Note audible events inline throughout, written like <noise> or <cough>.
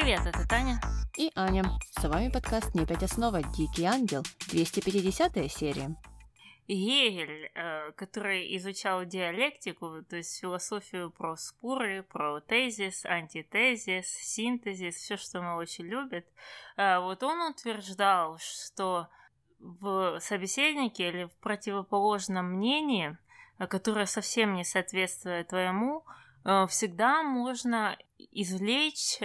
Привет, это Таня. И Аня. С вами подкаст «Не пять основа. Дикий ангел». 250 серия. Гегель, э, который изучал диалектику, то есть философию про споры, про тезис, антитезис, синтезис, все, что мы очень любят, э, вот он утверждал, что в собеседнике или в противоположном мнении, э, которое совсем не соответствует твоему, всегда можно извлечь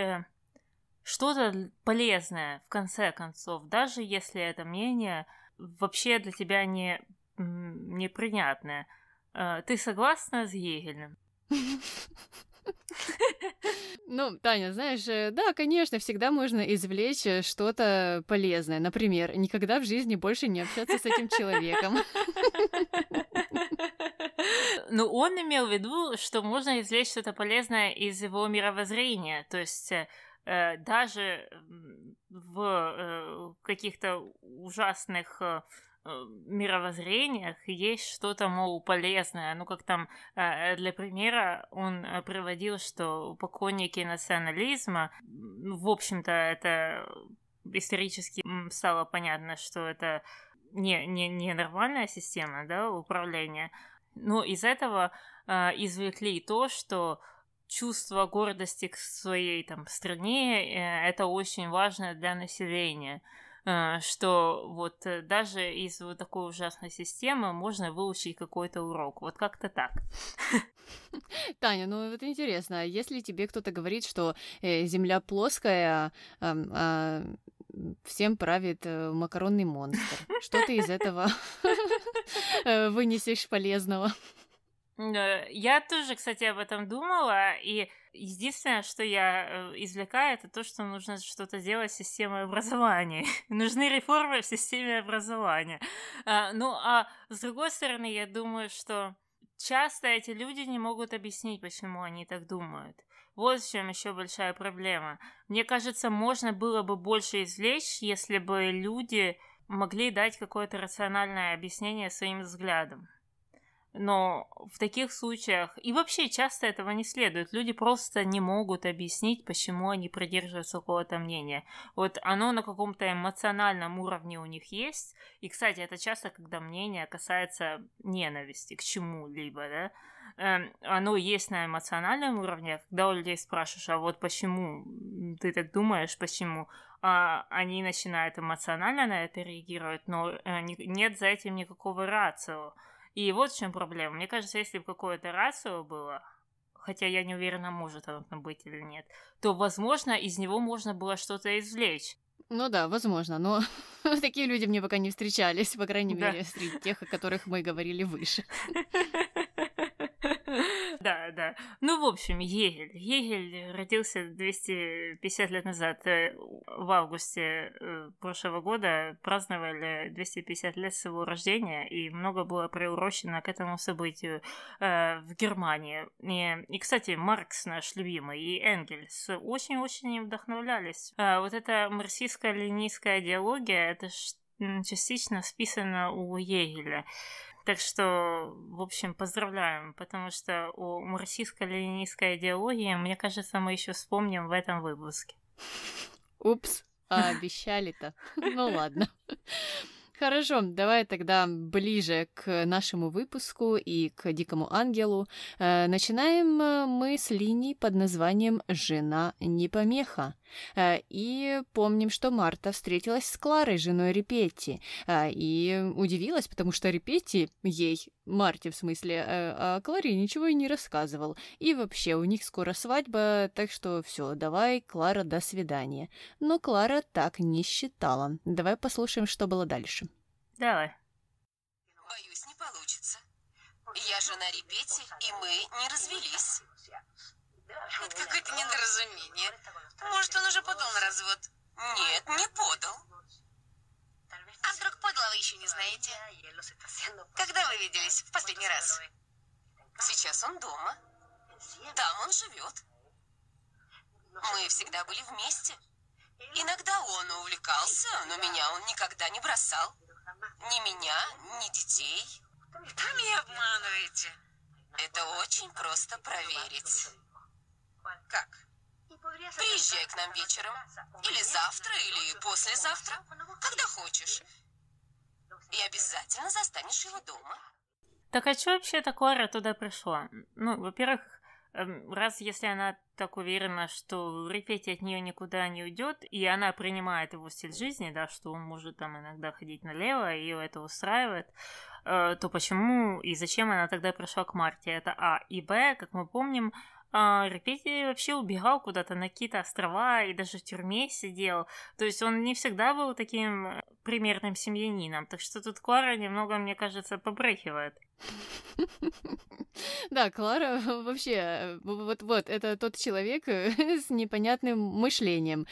что-то полезное в конце концов, даже если это мнение вообще для тебя не непринятное. А, ты согласна с Гегелем? <laughs> Ну, Таня, знаешь, э, да, конечно, всегда можно извлечь э, что-то полезное. Например, никогда в жизни больше не общаться с этим человеком. <laughs> Ну, он имел в виду, что можно извлечь что-то полезное из его мировоззрения. То есть э, даже в каких-то ужасных Э, мировоззрениях есть что-то, мол, полезное. Ну, как там, э, для примера, он э, приводил, что поклонники национализма, в общем-то, это исторически стало понятно, что это не, не, не нормальная система да, управления. Но из этого э, извлекли то, что чувство гордости к своей там стране э, это очень важно для населения. Э, что вот э, даже из вот такой ужасной системы можно выучить какой-то урок. Вот как-то так. <laughs> Таня, ну вот интересно, а если тебе кто-то говорит, что Земля плоская, э, всем правит макаронный монстр, что ты из этого <laughs> вынесешь полезного? Э, я тоже, кстати, об этом думала, и единственное, что я э, извлекаю, это то, что нужно что-то делать с системой образования. <laughs> Нужны реформы в системе образования. А, ну, а с другой стороны, я думаю, что часто эти люди не могут объяснить, почему они так думают. Вот в чем еще большая проблема. Мне кажется, можно было бы больше извлечь, если бы люди могли дать какое-то рациональное объяснение своим взглядам. Но в таких случаях, и вообще часто этого не следует, люди просто не могут объяснить, почему они придерживаются какого-то мнения. Вот оно на каком-то эмоциональном уровне у них есть, и, кстати, это часто, когда мнение касается ненависти к чему-либо, да, эм, оно есть на эмоциональном уровне, когда у людей спрашиваешь, а вот почему? Ты так думаешь, почему, а они начинают эмоционально на это реагировать, но э, нет за этим никакого рацио. И вот в чем проблема. Мне кажется, если бы какое-то рацио было, хотя я не уверена, может оно там быть или нет, то, возможно, из него можно было что-то извлечь. Ну да, возможно, но <laughs> такие люди мне пока не встречались, по крайней да. мере, среди тех, о которых мы говорили выше. <laughs> Да, да. Ну, в общем, Егель. Егель родился 250 лет назад. Э, в августе э, прошлого года праздновали 250 лет своего рождения, и много было приурочено к этому событию э, в Германии. И, и, кстати, Маркс наш любимый и Энгельс очень-очень вдохновлялись. Вот эта марксистско-ленинская идеология, это частично списано у Егеля. Так что, в общем, поздравляем, потому что у марксистско-ленинистской идеологии, мне кажется, мы еще вспомним в этом выпуске. Упс, а обещали-то. <laughs> Ну ладно. Хорошо, давай тогда ближе к нашему выпуску и к Дикому Ангелу. Э, начинаем э, мы с линии под названием «Жена не помеха». Э, и помним, что Марта встретилась с Кларой, женой Репетти, и удивилась, потому что Репетти ей, Марте в смысле, о Кларе ничего и не рассказывал. И вообще, у них скоро свадьба, так что все, давай, Клара, до свидания. Но Клара так не считала. Давай послушаем, что было дальше. Давай. Боюсь, не получится. Я жена Репетти, и мы не развелись. Это какое-то недоразумение. Может, он уже подал на развод? Нет, не подал. А вдруг подал, вы еще не знаете? Когда вы виделись в последний раз? Сейчас он дома. Там он живет. Мы всегда были вместе. Иногда он увлекался, но меня он никогда не бросал. Ни меня, ни детей. Вы меня обманываете. Это очень просто проверить. Как? Приезжай к нам вечером. Или завтра, или послезавтра. Когда хочешь. И обязательно застанешь его дома. Так а что вообще такое туда пришла? Ну, во-первых, эм, раз если она так уверена, что Репети от нее никуда не уйдет, и она принимает его стиль жизни, да, что он может там иногда ходить налево, и ее это устраивает, э, то почему и зачем она тогда пришла к Марте? Это А. И Б, как мы помним, а, Репети вообще убегал куда-то на какие-то острова и даже в тюрьме сидел. То есть он не всегда был таким э, примерным семьянином. Так что тут Клара немного, мне кажется, побрехивает. <laughs> Да, Клара <laughs> вообще, э, вот-вот, это тот человек э, <laughs> с непонятным мышлением.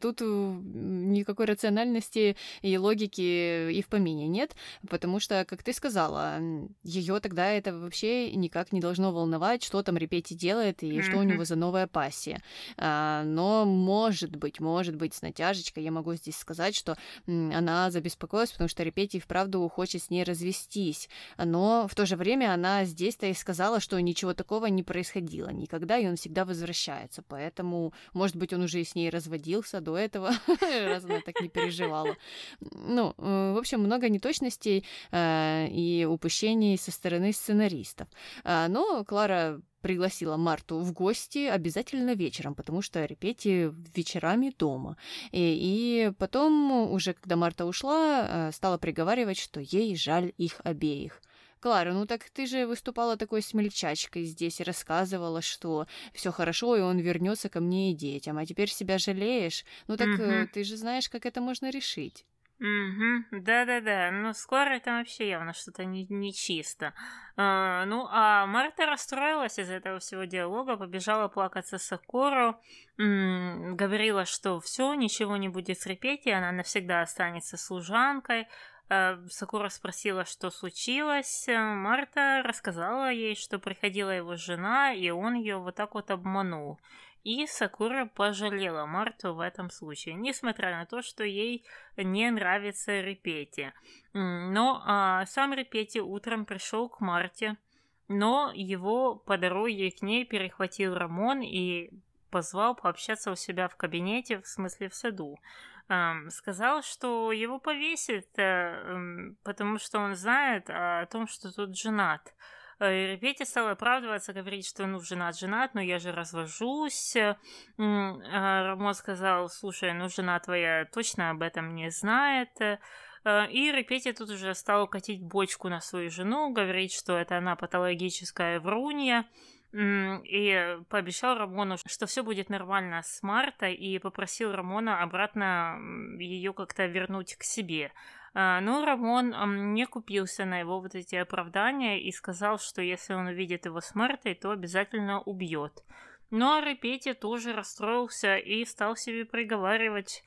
Тут никакой рациональности и логики и в помине нет, потому что, как ты сказала, ее тогда это вообще никак не должно волновать, что там Репети делает и что у него за новая пассия. А, но, может быть, может быть, с натяжечкой я могу здесь сказать, что она забеспокоилась, потому что Репети вправду хочет с ней развестись. Но в то же время она здесь-то и сказала, что ничего такого не происходило никогда, и он всегда возвращается. Поэтому, может быть, он уже и с ней разводился до этого, <laughs> раз она так не переживала. Ну, э, в общем, много неточностей э, и упущений со стороны сценаристов. А, но Клара пригласила Марту в гости обязательно вечером, потому что Репети вечерами дома. И, и потом, уже когда Марта ушла, э, стала приговаривать, что ей жаль их обеих. Клара, ну так ты же выступала такой смельчачкой здесь и рассказывала, что все хорошо, и он вернется ко мне и детям, а теперь себя жалеешь. Ну так угу. ты же знаешь, как это можно решить. Угу, да-да-да, ну скоро это вообще явно что-то нечисто. Не а, ну, а Марта расстроилась из этого всего диалога, побежала плакаться Сакуру, говорила, что все, ничего не будет с Репети, она навсегда останется служанкой, Э, Сакура спросила, что случилось. Марта рассказала ей, что приходила его жена, и он ее вот так вот обманул. И Сакура пожалела Марту в этом случае, несмотря на то, что ей не нравится Репети. Но а, сам Репети утром пришел к Марте, но его по дороге к ней перехватил Рамон и позвал пообщаться у себя в кабинете, в смысле в саду сказал, что его повесит, э, потому что он знает о том, что тут женат. Э, Петя стал оправдываться, говорить, что ну женат, женат, но я же развожусь. А Рамон сказал, слушай, ну жена твоя точно об этом не знает. Э, и Репетя тут уже стал катить бочку на свою жену, говорить, что это она патологическая врунья, и пообещал Рамону, что все будет нормально с Мартой, и попросил Рамона обратно ее как-то вернуть к себе. А, но Рамон не купился на его вот эти оправдания и сказал, что если он увидит его с Мартой, то обязательно убьет. Но Репетти тоже расстроился и стал себе приговаривать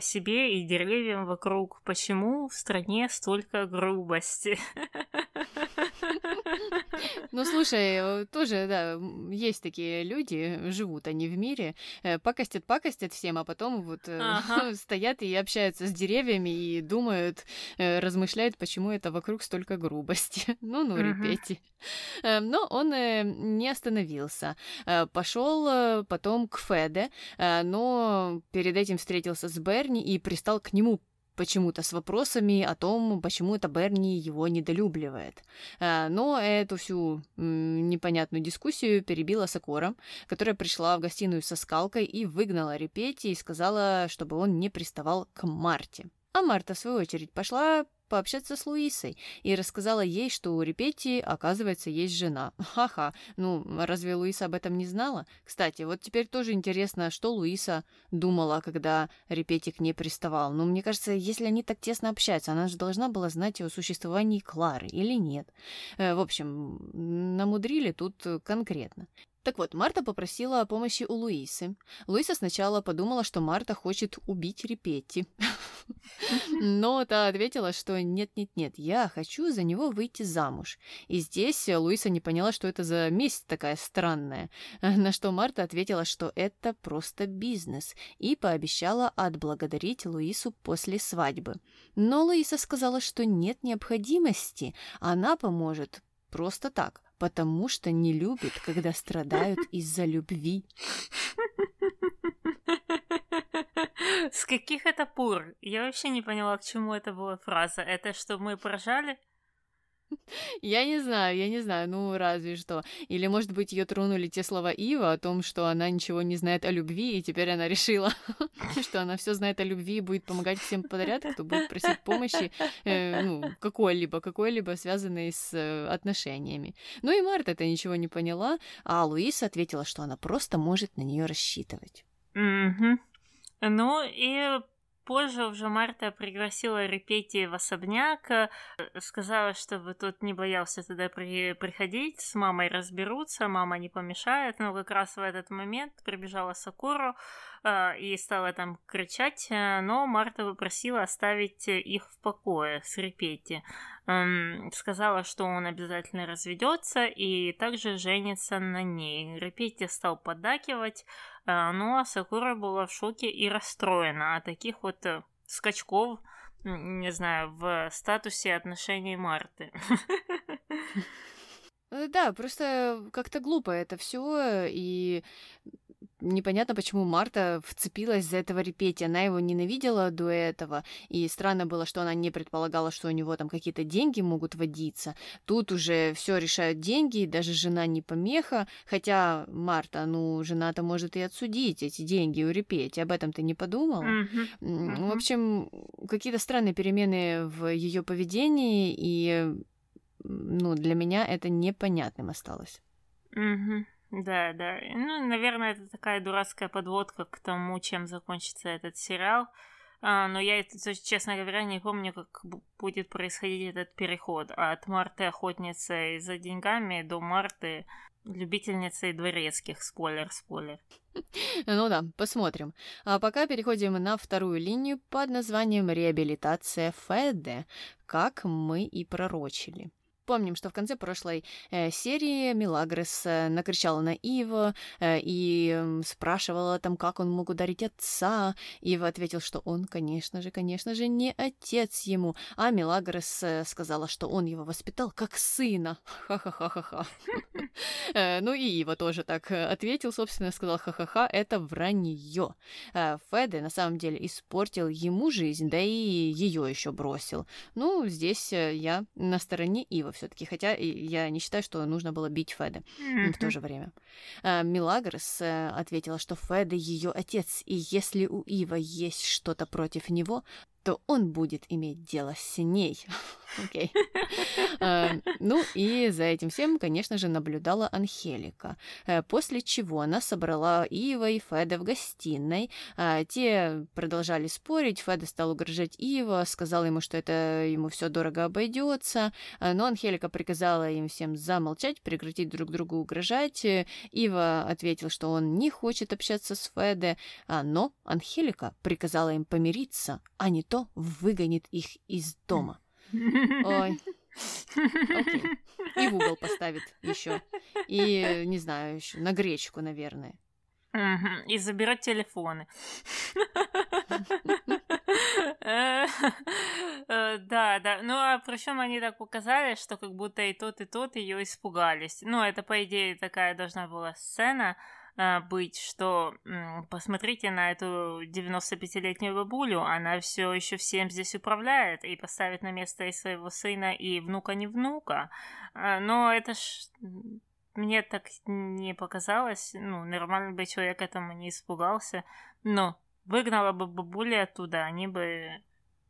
себе и деревьям вокруг, почему в стране столько грубости. <laughs> <laughs> Ну, слушай, тоже, да, есть такие люди, живут они в мире, э, пакостят, пакостят всем, а потом вот э, ага. <laughs> стоят и общаются с деревьями и думают, э, размышляют, почему это вокруг столько грубости. <laughs> Ну-ну, репети. Но он не остановился. Пошел потом к Феде, но перед этим встретился с Берни и пристал к нему почему-то с вопросами о том, почему это Берни его недолюбливает. А, но эту всю непонятную дискуссию перебила Сакора, которая пришла в гостиную со скалкой и выгнала Репети и сказала, чтобы он не приставал к Марте. А Марта, в свою очередь, пошла пообщаться с Луисой и рассказала ей, что у Репетти, оказывается, есть жена. <laughs> Ха-ха, ну, разве Луиса об этом не знала? Кстати, вот теперь тоже интересно, что Луиса думала, когда Репетти к ней приставал. Ну, мне кажется, если они так тесно общаются, она же должна была знать о существовании Клары или нет. Э, в общем, намудрили тут конкретно. Так вот, Марта попросила о помощи у Луисы. Луиса сначала подумала, что Марта хочет убить Репетти. Но та ответила, что нет-нет-нет, я хочу за него выйти замуж. И здесь Луиса не поняла, что это за месть такая странная. На что Марта ответила, что это просто бизнес, и пообещала отблагодарить Луису после свадьбы. Но Луиса сказала, что нет необходимости, она поможет просто так потому что не любит, когда страдают <laughs> из-за любви. С каких это пор? Я вообще не поняла, к чему это была фраза. Это что, мы поржали? Я не знаю, я не знаю, ну разве что. Или, может быть, ее тронули те слова Ива о том, что она ничего не знает о любви, и теперь она решила, <laughs> что она все знает о любви и будет помогать всем подряд, кто будет просить помощи, э, ну, какой-либо, какой-либо связанной с э, отношениями. Ну и Марта это ничего не поняла, а Луиса ответила, что она просто может на нее рассчитывать. Угу. Ну и Позже уже Марта пригласила Репетти в особняк, э, сказала, чтобы тот не боялся туда при приходить, с мамой разберутся, мама не помешает, но как раз в этот момент прибежала Сакуру и стала там кричать, э, но Марта попросила оставить их в покое с Репетти. Эм, сказала, что он обязательно разведется и также женится на ней. Репетти стал поддакивать, а, ну а Сакура была в шоке и расстроена от таких вот э, скачков, не знаю, в статусе отношений Марты. <laughs> Э, да, просто как-то глупо это все, и непонятно, почему Марта вцепилась за этого репетия. Она его ненавидела до этого, и странно было, что она не предполагала, что у него там какие-то деньги могут водиться. Тут уже все решают деньги, и даже жена не помеха, хотя Марта, ну, жена-то может и отсудить эти деньги у репетия. Об этом ты не подумала? Mm-hmm. Mm-hmm. В общем, какие-то странные перемены в ее поведении, и ну, для меня это непонятным осталось. Mm-hmm. Да, да. Ну, наверное, это такая дурацкая подводка к тому, чем закончится этот сериал. А, но я, честно говоря, не помню, как будет происходить этот переход от Марты охотницы за деньгами до Марты любительницы дворецких. Спойлер, спойлер. Ну да, посмотрим. А пока переходим на вторую линию под названием «Реабилитация Феде», как мы и пророчили. Помним, что в конце прошлой э, серии Милагрес э, накричала на Ива э, и спрашивала там, как он мог ударить отца. Ива ответил, что он, конечно же, конечно же, не отец ему, а Милагрес э, сказала, что он его воспитал как сына. Ха-ха-ха-ха-ха. <laughs> Э, ну и Ива тоже так э, ответил, собственно, сказал, ха-ха-ха, это вранье. Феде на самом деле испортил ему жизнь, да и ее еще бросил. Ну, здесь я на стороне Ива все-таки, хотя я не считаю, что нужно было бить Феда mm-hmm. в то же время. А, Милагрос э, ответила, что Феда ее отец, и если у Ива есть что-то против него, то он будет иметь дело с ней. <laughs> Окей. А, ну и за этим всем, конечно же, наблюдала Анхелика. Э, после чего она собрала Ива и Феда в гостиной. А, те продолжали спорить. Феда стал угрожать Ива, сказал ему, что это ему все дорого обойдется. А, но Анхелика приказала им всем замолчать, прекратить друг другу угрожать. Ива ответил, что он не хочет общаться с Феде, но Анхелика приказала им помириться, а не то выгонит их из дома. Ой. Окей. <laughs> И в угол поставит еще. И, не знаю, еще на гречку, наверное. И забирать телефоны. Э, да, да. Ну, а причем они так показали, что как будто и тот, и тот ее испугались. Ну, это, по идее, такая должна была сцена быть, что посмотрите на эту 95-летнюю бабулю, она все еще всем здесь управляет и поставит на место и своего сына, и внука не внука. А, но это ж мне так не показалось. Ну, нормально бы человек этому не испугался. Но выгнала бы бабуля оттуда, они бы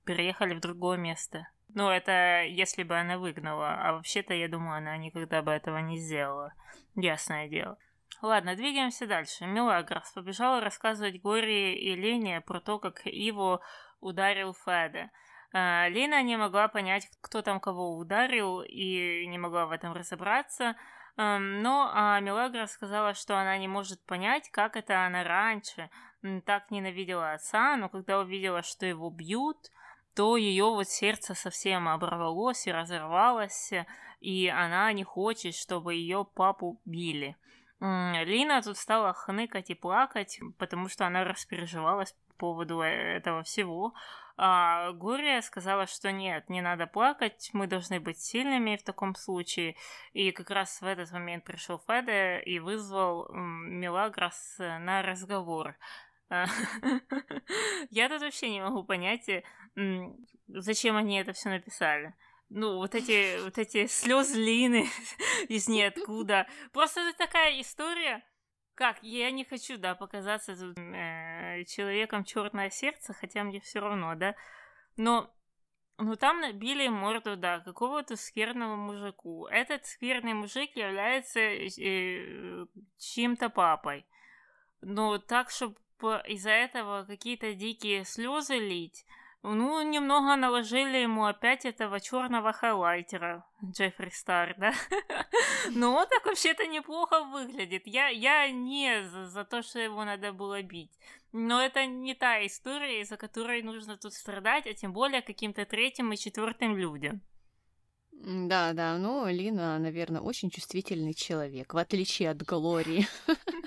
переехали в другое место. Ну, это если бы она выгнала. А вообще-то, я думаю, она никогда бы этого не сделала. Ясное дело. Ладно, двигаемся дальше. Мелагрос побежала рассказывать Горе и Лене про то, как Иво ударил Феда. А, Лена не могла понять, кто там кого ударил, и не могла в этом разобраться. Но а Мелагра сказала, что она не может понять, как это она раньше так ненавидела отца, но когда увидела, что его бьют, то ее вот сердце совсем оборвалось и разорвалось, и она не хочет, чтобы ее папу били. Лина тут стала хныкать и плакать, потому что она распереживалась по поводу э, этого всего. А Гурия сказала, что нет, не надо плакать, мы должны быть сильными в таком случае. И как раз в этот момент пришел Феде и вызвал Мелагрос на разговор. А, <laughs> я тут вообще не могу понять, э, зачем они это все написали. Ну, вот эти, вот эти слезы Лины <laughs> из ниоткуда. Просто это такая история, как я не хочу, да, показаться э, человеком черное сердце, хотя мне все равно, да. Но ну, там набили морду, да, какого-то скверного мужику. Этот скверный мужик является э, чьим-то папой. Но так, чтобы из-за этого какие-то дикие слезы лить, ну, немного наложили ему опять этого черного хайлайтера Джеффри Стар, да? <laughs> Но он так вообще-то неплохо выглядит. Я, я не за, за то, что его надо было бить. Но это не та история, из-за которой нужно тут страдать, а тем более каким-то третьим и четвертым людям. Да, да, ну, Лина, наверное, очень чувствительный человек, в отличие от Глории. <laughs>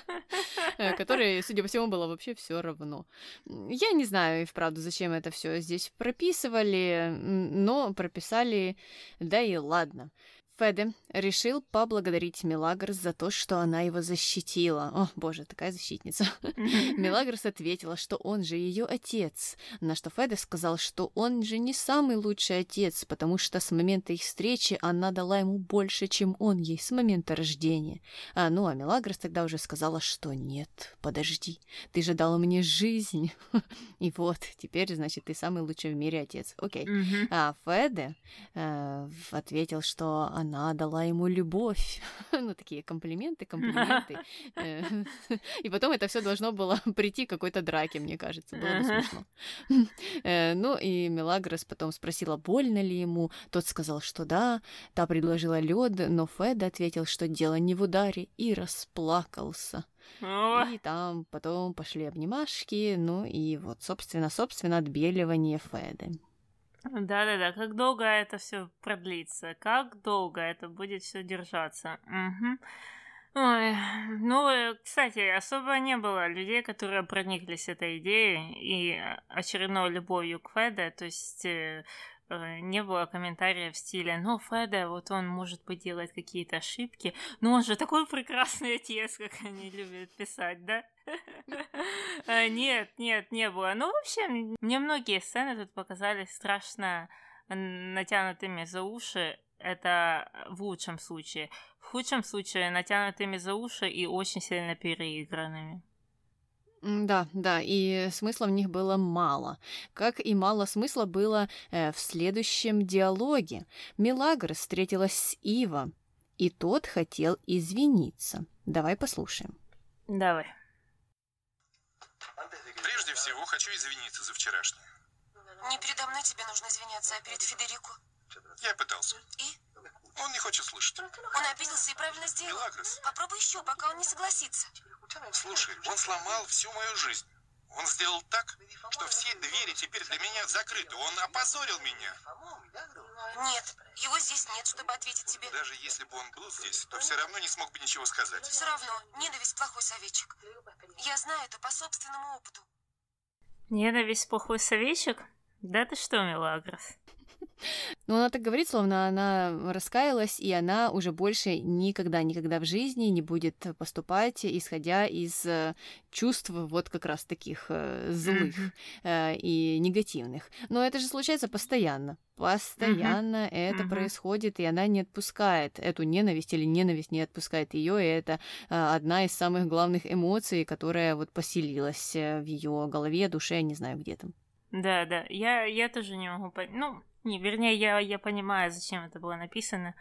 Э, которой, судя по всему, было вообще все равно. Я не знаю, и вправду, зачем это все здесь прописывали, но прописали, да и ладно. Феде решил поблагодарить Мелагрос за то, что она его защитила. О, боже, такая защитница. <laughs> Мелагрос ответила, что он же ее отец, на что Феде сказал, что он же не самый лучший отец, потому что с момента их встречи она дала ему больше, чем он ей с момента рождения. А, ну, а Мелагрос тогда уже сказала, что нет, подожди, ты же дала мне жизнь. <laughs> И вот, теперь, значит, ты самый лучший в мире отец. Окей. А Феде э, ответил, что она она дала ему любовь. <laughs> ну, такие комплименты, комплименты. <laughs> Э, <laughs> и потом это все должно было прийти к какой-то драке, мне кажется. Было бы смешно. Э, ну, и Мелагрос потом спросила, больно ли ему. Тот сказал, что да. Та предложила лед, но Фед ответил, что дело не в ударе, и расплакался. И там потом пошли обнимашки, ну и вот, собственно, собственно, отбеливание Феды. Да-да-да, как долго это все продлится, как долго это будет все держаться. Угу. Ой, ну, кстати, особо не было людей, которые прониклись этой идеей и очередной любовью к Феде, то есть Э, не было комментариев в стиле «Ну, Феда, вот он, может делает какие-то ошибки, но он же такой прекрасный отец, как они любят писать, да?» <laughs> э, Нет, нет, не было. Ну, вообще, мне многие сцены тут показались страшно натянутыми за уши. Это в лучшем случае. В худшем случае натянутыми за уши и очень сильно переигранными. Да, да, и смысла в них было мало. Как и мало смысла было э, в следующем диалоге. Милагр встретилась с Ива, и тот хотел извиниться. Давай послушаем. Давай. Прежде всего, хочу извиниться за вчерашнее. Не передо мной тебе нужно извиняться, а перед Федерико. Я пытался. И? Он не хочет слышать. Он обиделся и правильно сделал. Милагрос. Попробуй еще, пока он не согласится. Слушай, он сломал всю мою жизнь. Он сделал так, что все двери теперь для меня закрыты. Он опозорил меня. Нет, его здесь нет, чтобы ответить тебе. Даже если бы он был здесь, то все равно не смог бы ничего сказать. Все равно, ненависть плохой советчик. Я знаю это по собственному опыту. Ненависть плохой советчик? Да ты что, Мелагрос? Ну, она так говорит, словно она раскаялась, и она уже больше никогда-никогда в жизни не будет поступать, исходя из э, чувств вот как раз таких э, злых э, и негативных. Но это же случается постоянно. Постоянно uh-huh. это uh-huh. происходит, и она не отпускает эту ненависть, или ненависть не отпускает ее, и это э, одна из самых главных эмоций, которая вот поселилась в ее голове, душе, не знаю где там. Да, да, я, я тоже не могу понять. Ну, не, вернее, я, я понимаю, зачем это было написано.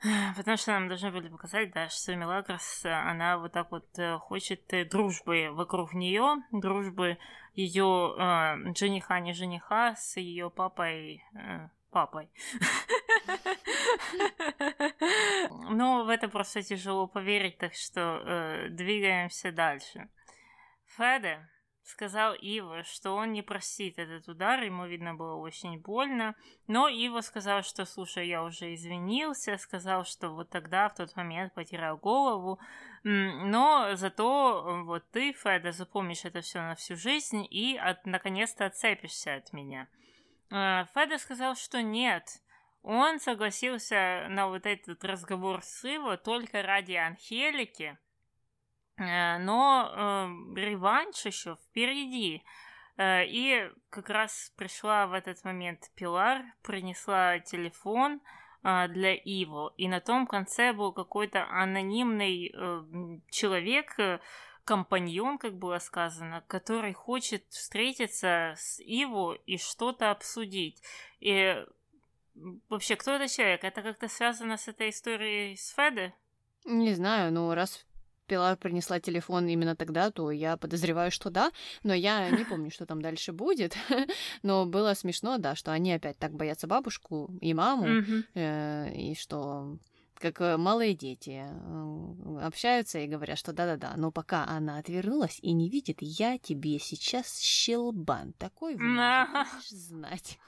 <sighs> Потому что нам должны были показать, да, что Мелагрос, она вот так вот э, хочет э, дружбы вокруг нее, дружбы ее э, жениха, не жениха, с ее папой, э, папой. <laughs> Но в это просто тяжело поверить, так что э, двигаемся дальше. Феде сказал Ива, что он не простит этот удар, ему, видно, было очень больно. Но Ива сказал, что, слушай, я уже извинился, сказал, что вот тогда, в тот момент, потерял голову. Но зато вот ты, Феда, запомнишь это все на всю жизнь и от, наконец-то отцепишься от меня. Э, Феда сказал, что нет, он согласился на вот этот разговор с Иво только ради Анхелики, Э, но э, реванш еще впереди. Э, и как раз пришла в этот момент Пилар, принесла телефон э, для Иво, и на том конце был какой-то анонимный э, человек, э, компаньон, как было сказано, который хочет встретиться с Иво и что-то обсудить. И вообще, кто этот человек? Это как-то связано с этой историей с Феде? Не знаю, но раз Пилар принесла телефон именно тогда, то я подозреваю, что да, но я не помню, что там дальше будет. <laughs> но было смешно, да, что они опять так боятся бабушку и маму, э, и что как э, малые дети э, общаются и говорят, что да-да-да, но пока она отвернулась и не видит, я тебе сейчас щелбан такой будешь знать.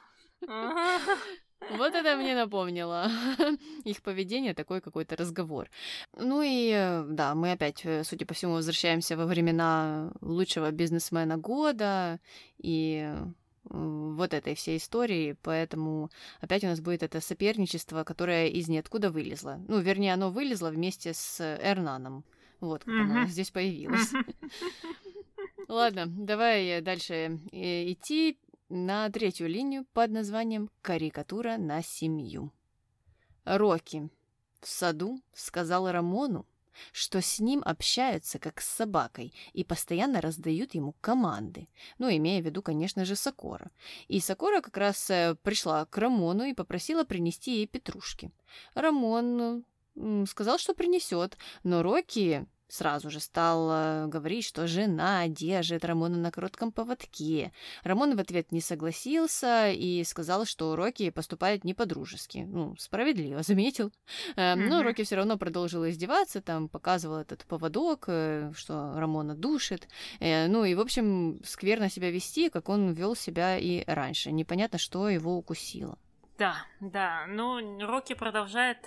Вот это мне напомнило <laughs> их поведение, такой какой-то разговор. Ну и э, да, мы опять, судя по всему, возвращаемся во времена лучшего бизнесмена года и вот этой всей истории, поэтому опять у нас будет это соперничество, которое из ниоткуда вылезло. Ну, вернее, оно вылезло вместе с Эрнаном. Вот как оно здесь появилось. <laughs> Ладно, давай дальше э, идти на третью линию под названием «Карикатура на семью». Рокки в саду сказал Рамону, что с ним общаются как с собакой и постоянно раздают ему команды. Ну, имея в виду, конечно же, Сокора. И Сокора как раз э, пришла к Рамону и попросила принести ей петрушки. Рамон сказал, что принесет, но Рокки Сразу же стал э, говорить, что жена держит Рамона на коротком поводке. Рамон в ответ не согласился и сказал, что Рокки поступает не по-дружески. Ну, справедливо, <laughs> заметил. Э, но Рокки все равно продолжил издеваться, там показывал этот поводок, э, что Рамона душит. Ну и, в общем, скверно себя вести, как он вел себя и раньше. Непонятно, что его укусило. Да, да. Ну, Рокки продолжает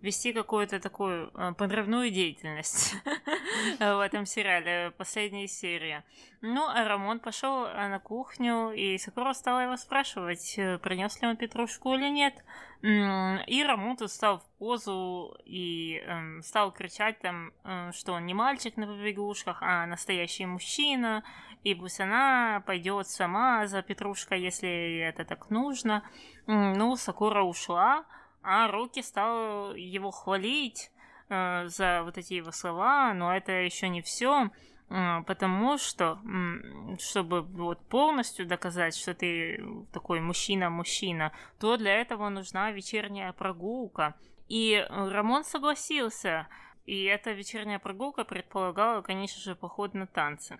вести какую-то такую э, подрывную деятельность <laughs> в этом сериале, последняя серия. Ну, а Рамон пошел э, на кухню, и Сакура стала его спрашивать, э, принес ли он петрушку или нет. И Рамон тут стал в позу и эм, стал кричать там, что он не мальчик на побегушках, а настоящий мужчина, и пусть она пойдет сама за петрушкой, если это так нужно. Ну, Сакура ушла, а Руки стал его хвалить э, за вот эти его слова, но это еще не все, э, потому что, э, чтобы вот полностью доказать, что ты такой мужчина-мужчина, то для этого нужна вечерняя прогулка. И Рамон согласился, и эта вечерняя прогулка предполагала, конечно же, поход на танцы.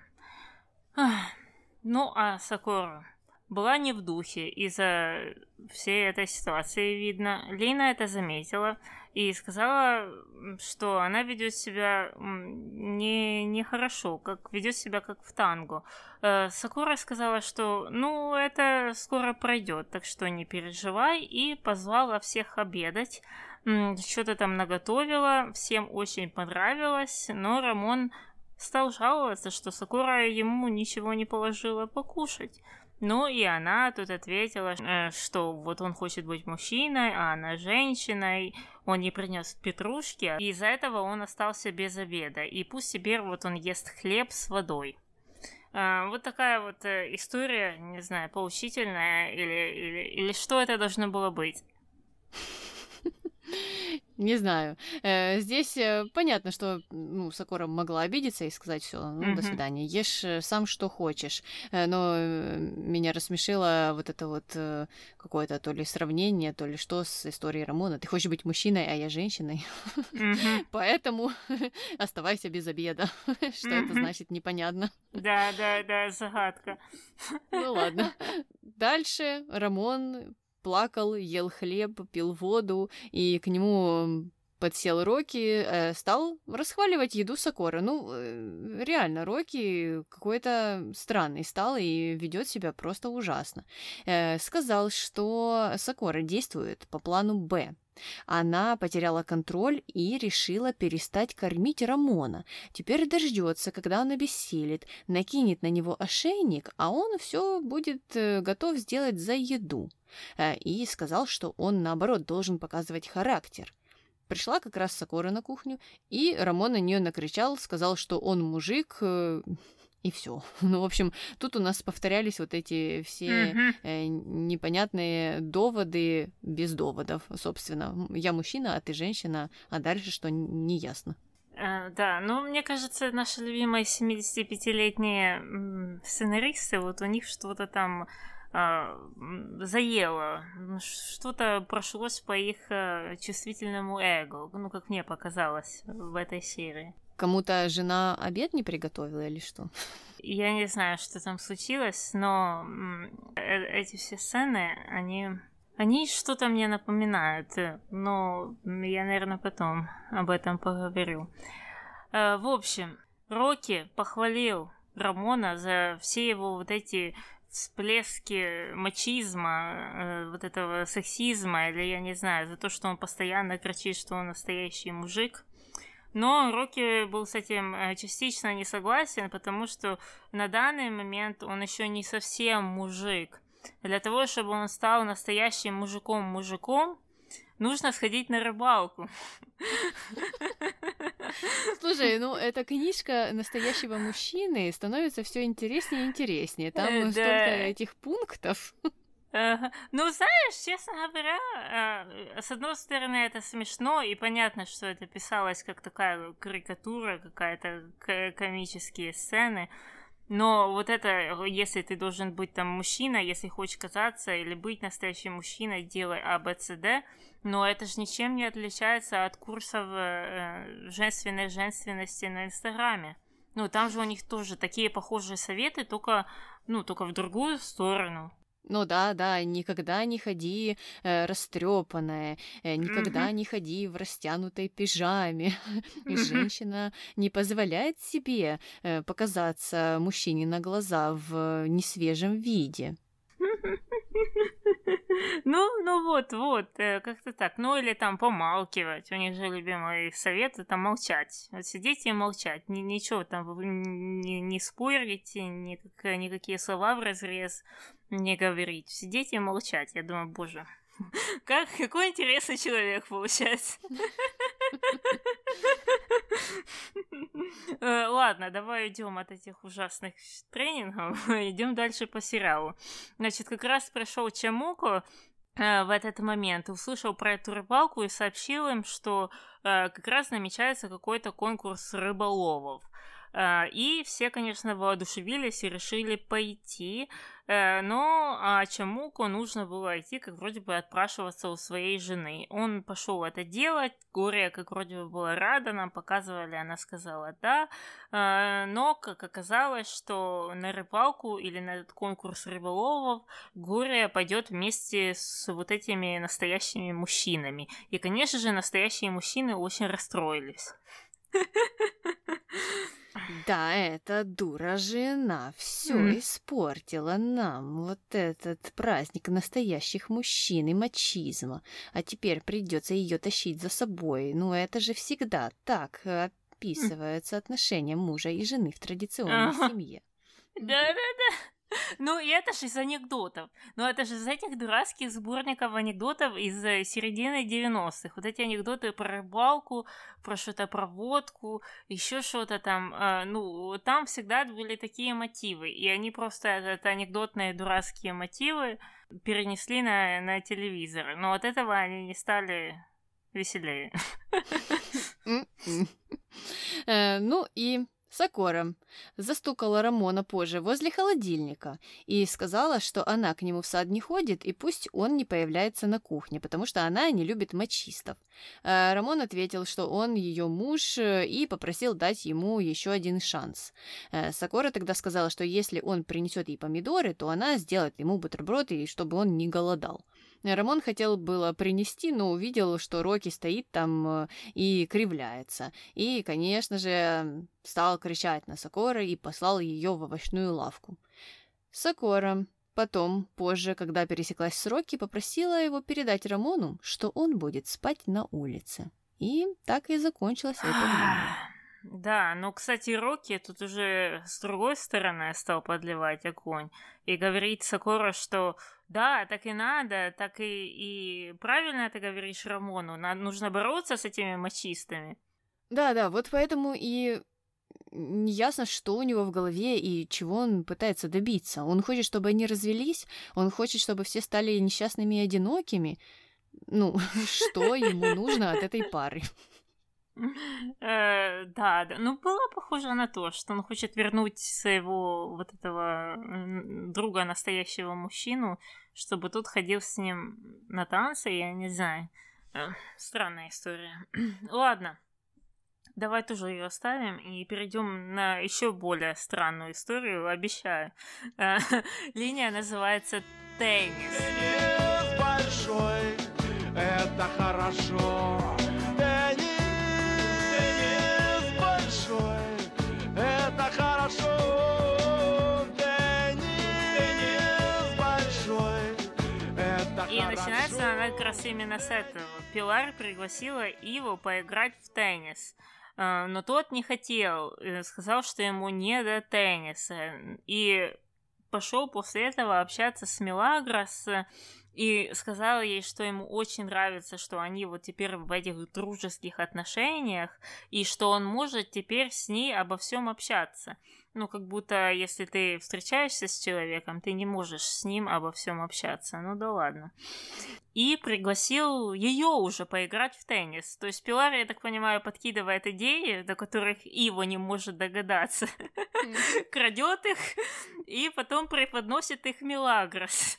Ну, а Сакура была не в духе из-за всей этой ситуации, видно. Лина это заметила и сказала, что она ведет себя не нехорошо, как ведет себя как в танго. Э, Сакура сказала, что ну это скоро пройдет, так что не переживай, и позвала всех обедать. Что-то там наготовила, всем очень понравилось, но Рамон стал жаловаться, что Сакура ему ничего не положила покушать. Ну и она тут ответила, э, что вот он хочет быть мужчиной, а она женщиной, он не принес петрушки, и из-за этого он остался без обеда. И пусть теперь вот он ест хлеб с водой. Э, вот такая вот э, история, не знаю, поучительная или, или, или что это должно было быть. <laughs> Не знаю. Э, здесь э, понятно, что ну, Сакура могла обидеться и сказать все, ну, mm-hmm. до свидания, ешь э, сам что хочешь. Но меня рассмешило вот это вот какое-то то ли сравнение, то ли что с историей Рамона. Ты хочешь быть мужчиной, а я женщиной. Mm-hmm. <laughs> Поэтому <laughs> оставайся без обеда. <laughs> что mm-hmm. это значит, непонятно. Да, да, да, загадка. ну ладно. Дальше Рамон плакал, ел хлеб, пил воду, и к нему подсел Рокки, э, стал расхваливать еду Сокора. Ну, э, реально, Рокки какой-то странный стал и ведет себя просто ужасно. Э, сказал, что Сокора действует по плану «Б». Она потеряла контроль и решила перестать кормить Рамона. Теперь дождется, когда он обессилит, накинет на него ошейник, а он все будет готов сделать за еду. И сказал, что он, наоборот, должен показывать характер. Пришла как раз Сакора на кухню, и Рамон на нее накричал, сказал, что он мужик, э, и все. <laughs> Ну, в общем, тут у нас повторялись вот эти все э, непонятные доводы без доводов, собственно. Я мужчина, а ты женщина, а дальше что, не ясно. Uh, да, ну, мне кажется, наши любимые 75-летние сценаристы, вот у них что-то там uh, заело, что-то прошлось по их uh, чувствительному эго, ну, как мне показалось в этой серии. Кому-то жена обед не приготовила или что? Я не знаю, что там случилось, но э, эти все сцены, они они что-то мне напоминают, э, но я, наверное, потом об этом поговорю. Э, в общем, Рокки похвалил Рамона за все его вот эти всплески мачизма, вот этого сексизма, или я не знаю, за то, что он постоянно кричит, что он настоящий мужик. Но Рокки был с этим частично не согласен, потому что на данный момент он еще не совсем мужик. Для того, чтобы он стал настоящим мужиком-мужиком, нужно сходить на рыбалку. Слушай, ну эта книжка настоящего мужчины становится все интереснее и интереснее. Там э, да. столько этих пунктов. Ну, знаешь, честно говоря, а, с одной стороны, это смешно, и понятно, что это писалось как такая карикатура, какая-то комические сцены. Но вот это, если ты должен быть там мужчина, если хочешь казаться или быть настоящим мужчиной, делай А, Б, С, Д, но это же ничем не отличается от курсов э, женственной женственности на Инстаграме. Ну, там же у них тоже такие похожие советы, только, ну, только в другую сторону. Ну да, да, никогда не ходи э, растрепанная, э, никогда mm-hmm. не ходи в растянутой пижаме. <laughs> И женщина не позволяет себе э, показаться мужчине на глаза в несвежем виде. <laughs> <laughs> Ну, ну вот, вот, э, как-то так. Ну, или там помалкивать. У них же любимый совет это молчать. Вот сидеть и молчать. Ни, ничего там не, не спорите, никак, никакие слова в разрез не говорить. Сидеть и молчать. Я думаю, боже, <laughs> как, какой интересный человек получается. <laughs> Э, ладно, давай идем от этих ужасных тренингов, <laughs> идем дальше по сериалу. Значит, как раз пришел Чамуко э, в этот момент, услышал про эту рыбалку и сообщил им, что э, как раз намечается какой-то конкурс рыболовов. И все, конечно, воодушевились и решили пойти. Э, но а Чамуку нужно было идти, как вроде бы отпрашиваться у своей жены. Он пошел это делать, Гория как вроде бы была рада, нам показывали, она сказала да, э, но как оказалось, что на рыбалку или на этот конкурс рыболовов Гория пойдет вместе с вот этими настоящими мужчинами. И, конечно же, настоящие мужчины очень расстроились. <laughs> Да, эта дура жена все mm. испортила нам вот этот праздник настоящих мужчин и мачизма. А теперь придется ее тащить за собой. Ну, это же всегда так описывается mm. отношение мужа и жены в традиционной ага. семье. Да-да-да. <laughs> Ну, и это же из анекдотов. Ну, это же из этих дурацких сборников анекдотов из э, середины 90-х. Вот эти анекдоты про рыбалку, про что-то про водку, еще что-то там. Э, ну, там всегда были такие мотивы. И они просто, это анекдотные дурацкие мотивы, перенесли на, на телевизор. Но от этого они не стали веселее. Э, ну и Сокора застукала Рамона позже возле холодильника и сказала, что она к нему в сад не ходит, и пусть он не появляется на кухне, потому что она не любит мачистов. А Рамон ответил, что он ее муж, э, и попросил дать ему еще один шанс. Э, Сокора тогда сказала, что если он принесет ей помидоры, то она сделает ему бутерброд, и чтобы он не голодал. Рамон хотел было принести, но увидел, что Рокки стоит там э, и кривляется. И, конечно же, стал кричать на Сокора и послал ее в овощную лавку. Сокора потом, позже, когда пересеклась с Рокки, попросила его передать Рамону, что он будет спать на улице. И так и закончилась эта глава. <gasps> Да, но, кстати, Рокки тут уже с другой стороны стал подливать огонь и говорит Сокора, что Да, так и надо, так и, и правильно ты говоришь Рамону, надо, нужно бороться с этими мачистами. Да, да, вот поэтому и неясно, что у него в голове и чего он пытается добиться. Он хочет, чтобы они развелись, он хочет, чтобы все стали несчастными и одинокими. Ну, <laughs> что ему нужно от этой пары? Э, да, да. Ну, было похоже на то, что он хочет вернуть своего вот этого друга, настоящего мужчину, чтобы тот ходил с ним на танцы, я не знаю. Странная история. <clears throat> Ладно. Давай тоже ее оставим и перейдем на еще более странную историю, обещаю. <laughs> Линия называется теннис. Теннис большой, это хорошо. Раз именно с этого. Пилар пригласила Иву поиграть в теннис. А, но тот не хотел, э, сказал, что ему не до тенниса. И пошел после этого общаться с Мелагрос и сказал ей, что ему очень нравится, что они вот теперь в этих дружеских отношениях, и что он может теперь с ней обо всем общаться. Ну, как будто если ты встречаешься с человеком, ты не можешь с ним обо всем общаться. Ну да ладно. И пригласил ее уже поиграть в теннис. То есть Пилар, я так понимаю, подкидывает идеи, до которых Ива не может догадаться. Крадет их и потом преподносит их Милагрос.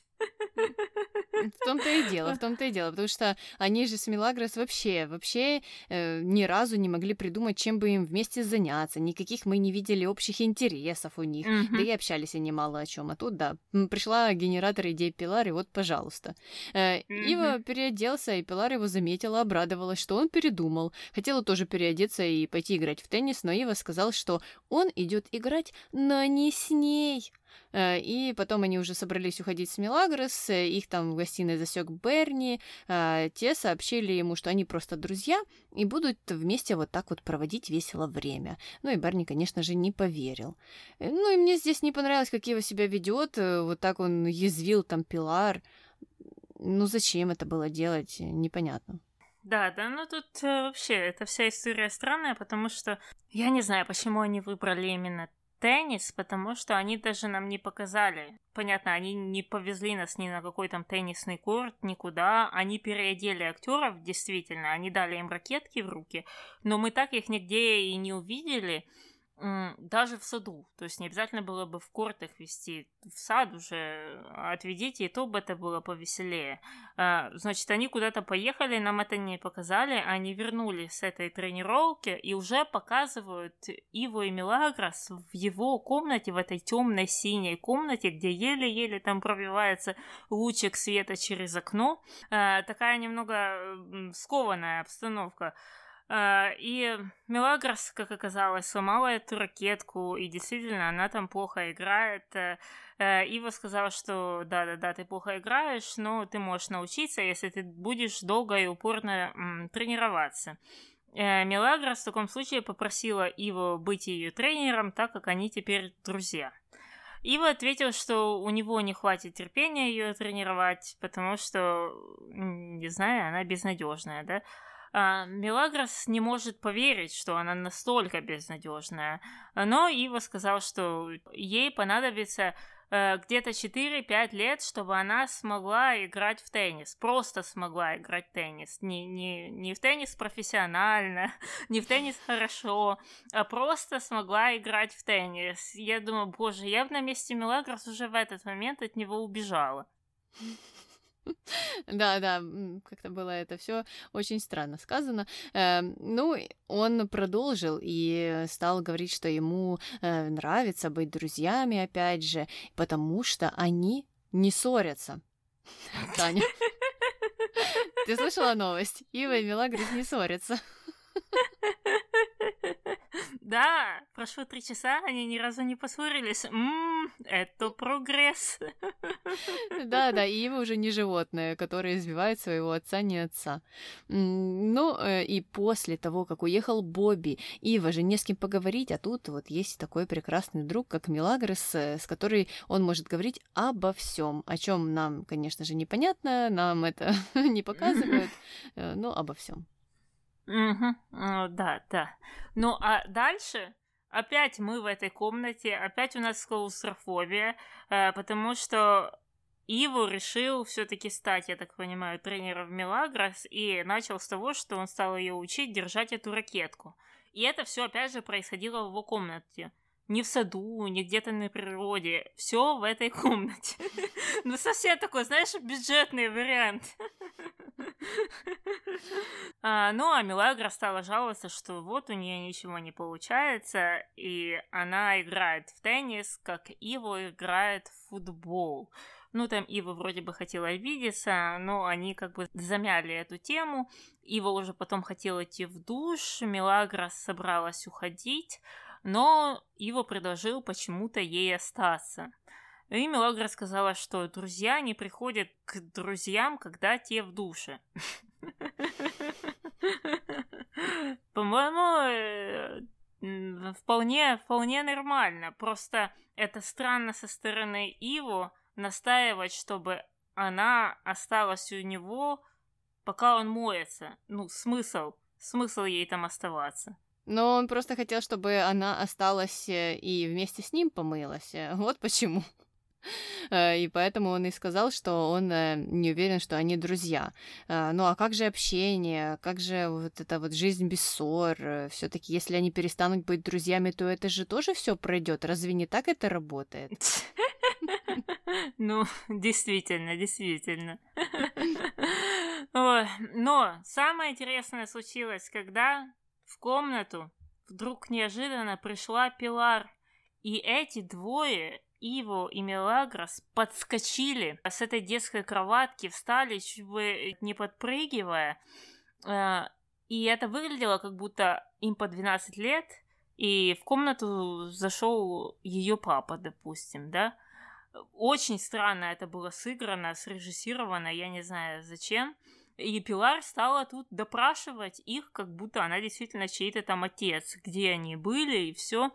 В том-то и дело, в том-то и дело, потому что они же с Милагрос вообще, вообще э, ни разу не могли придумать, чем бы им вместе заняться, никаких мы не видели общих интересов у них, mm-hmm. да и общались они мало о чем. А тут, да, пришла генератор идей Пилар, и вот, пожалуйста. Э, mm-hmm. Ива переоделся, и Пилар его заметила, обрадовалась, что он передумал. Хотела тоже переодеться и пойти играть в теннис, но Ива сказал, что он идет играть, но не с ней. Э, и потом они уже собрались уходить с Мелагрос, э, их там в гостиной засек Берни, э, те сообщили ему, что они просто друзья и будут вместе вот так вот проводить весело время. Ну и Берни, конечно же, не поверил. Ну и мне здесь не понравилось, как его себя ведет, вот так он язвил там Пилар. Ну зачем это было делать, непонятно. Да, да, ну тут э, вообще эта вся история странная, потому что я не знаю, почему они выбрали именно теннис, потому что они даже нам не показали. Понятно, они не повезли нас ни на какой там теннисный корт, никуда. Они переодели актеров, действительно, они дали им ракетки в руки, но мы так их нигде и не увидели даже в саду. То есть не обязательно было бы в кортах вести. В сад уже отведите, и то бы это было повеселее. А, значит, они куда-то поехали, нам это не показали, они вернулись с этой тренировки и уже показывают Иво и Милагрос в его комнате, в этой темной синей комнате, где еле-еле там пробивается лучик света через окно. А, такая немного скованная обстановка. А, и Мелагрос, как оказалось, сломала эту ракетку, и действительно, она там плохо играет. Э, э, Ива сказала, что да-да-да, ты плохо играешь, но ты можешь научиться, если ты будешь долго и упорно тренироваться. Э, Мелагрос в таком случае попросила Иву быть ее тренером, так как они теперь друзья. Ива ответил, что у него не хватит терпения ее тренировать, потому что, не знаю, она безнадежная, да. А, Мелагрос не может поверить, что она настолько безнадежная. Но Ива сказал, что ей понадобится э, где-то 4-5 лет, чтобы она смогла играть в теннис. Просто смогла играть в теннис. Не, не, не в теннис профессионально, <laughs> не в теннис хорошо, а просто смогла играть в теннис. Я думаю, боже, я бы на месте Мелагрос уже в этот момент от него убежала. Да, да, как-то было это все очень странно сказано. Эм, ну, он продолжил и стал говорить, что ему э, нравится быть друзьями, опять же, потому что они не ссорятся. <laughs> Таня, ты слышала новость? Ива и Мелагрис не ссорятся. <laughs> Да, прошло три часа, они ни разу не поссорились. Ммм, это прогресс. <laughs> <laughs> Да, да, и Ива уже не животное, которое избивает своего отца, не отца. Ну, э, и после того, как уехал Бобби, Ива же не с кем поговорить, а тут вот есть такой прекрасный друг, как Милагрос, э, с которой он может говорить обо всем, о чем нам, конечно же, непонятно, нам это <laughs> не показывают, э, но обо всем. Угу. Да, да. Ну, а дальше опять мы в этой комнате, опять у нас клаустрофобия, э, потому что Иву решил все-таки стать, я так понимаю, тренером Мелагрос и начал с того, что он стал ее учить держать эту ракетку. И это все опять же происходило в его комнате не в саду, не где-то на природе. Все в этой комнате. <laughs> Ну, совсем такой, знаешь, бюджетный вариант. <laughs> <laughs> а, ну, а Милагра стала жаловаться, что вот у нее ничего не получается, и она играет в теннис, как Иво играет в футбол. Ну, там Ива вроде бы хотела видеться, но они как бы замяли эту тему. Ива уже потом хотела идти в душ, Милагра собралась уходить, но Ива предложил почему-то ей остаться. И Мелагра сказала, что друзья не приходят к друзьям, когда те в душе. <laughs> По-моему, э, вполне, вполне нормально. Просто это странно со стороны Иву настаивать, чтобы она осталась у него, пока он моется. Ну, смысл? Смысл ей там оставаться? Но он просто хотел, чтобы она осталась э, и вместе с ним помылась. Э, вот почему. Э, и поэтому он и сказал, что он не уверен, что они друзья. Ну а как же общение, как же вот эта вот жизнь без ссор? Все-таки, если они перестанут быть друзьями, то это же тоже все пройдет. Разве не так это работает? <laughs> Ну, действительно, действительно. <laughs> Но самое интересное случилось, когда в комнату вдруг неожиданно пришла Пилар, и эти двое, Иво и Мелагрос, подскочили с этой детской кроватки, встали, чуть бы не подпрыгивая, э, и это выглядело, как будто им по 12 лет, и в комнату зашел ее папа, допустим, да. Очень странно это было сыграно, срежиссировано, я не знаю зачем. И Пилар стала тут допрашивать их, как будто она действительно чей-то там отец, где они были и все.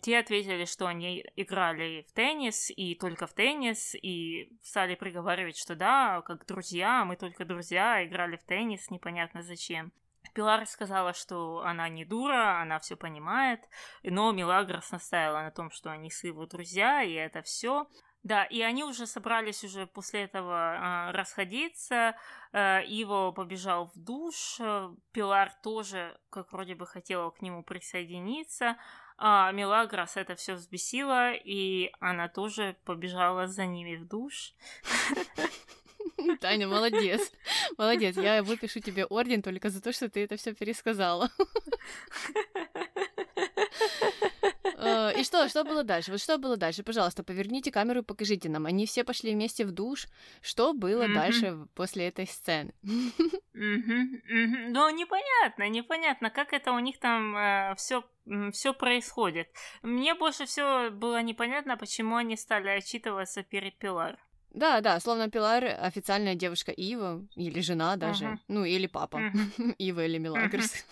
Те ответили, что они играли в теннис и только в теннис, и стали приговаривать, что да, как друзья, мы только друзья, играли в теннис, непонятно зачем. Пилар сказала, что она не дура, она все понимает, но Милагрос настаивала на том, что они с его друзья, и это все. Да, и они уже собрались уже после этого э, расходиться. Э, Иво побежал в душ. Э, Пилар тоже, как вроде бы, хотела к нему присоединиться. А Мелагрос это все взбесила, и она тоже побежала за ними в душ. <laughs> Таня, молодец. Молодец. Я выпишу тебе орден только за то, что ты это все пересказала. <laughs> Э, и что, что было дальше? Вот что было дальше? Пожалуйста, поверните камеру и покажите нам. Они все пошли вместе в душ. Что было дальше после этой сцены? <laughs> Ну, непонятно, непонятно, как это у них там все э, все происходит. Мне больше всего было непонятно, почему они стали отчитываться перед Пилар. Да, да, словно Пилар официальная девушка Ива, или жена даже, uh-huh. ну, или папа uh-huh. <laughs> Ива или Милагрос.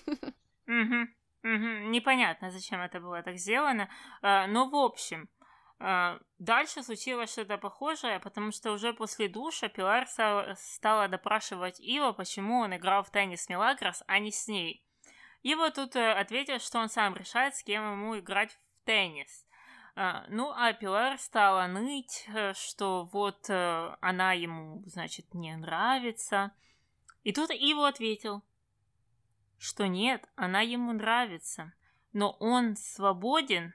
Uh-huh. <laughs> Угу, непонятно, зачем это было так сделано. А, но в общем, а, дальше случилось что-то похожее, потому что уже после душа Пилар стала допрашивать Ива, почему он играл в теннис Мелагрос, а не с ней. Ива тут э, ответил, что он сам решает, с кем ему играть в теннис. Ну, а Пилар стала ныть, э, что вот э, она ему, значит, не нравится. И тут Ива ответил – что нет, она ему нравится, но он свободен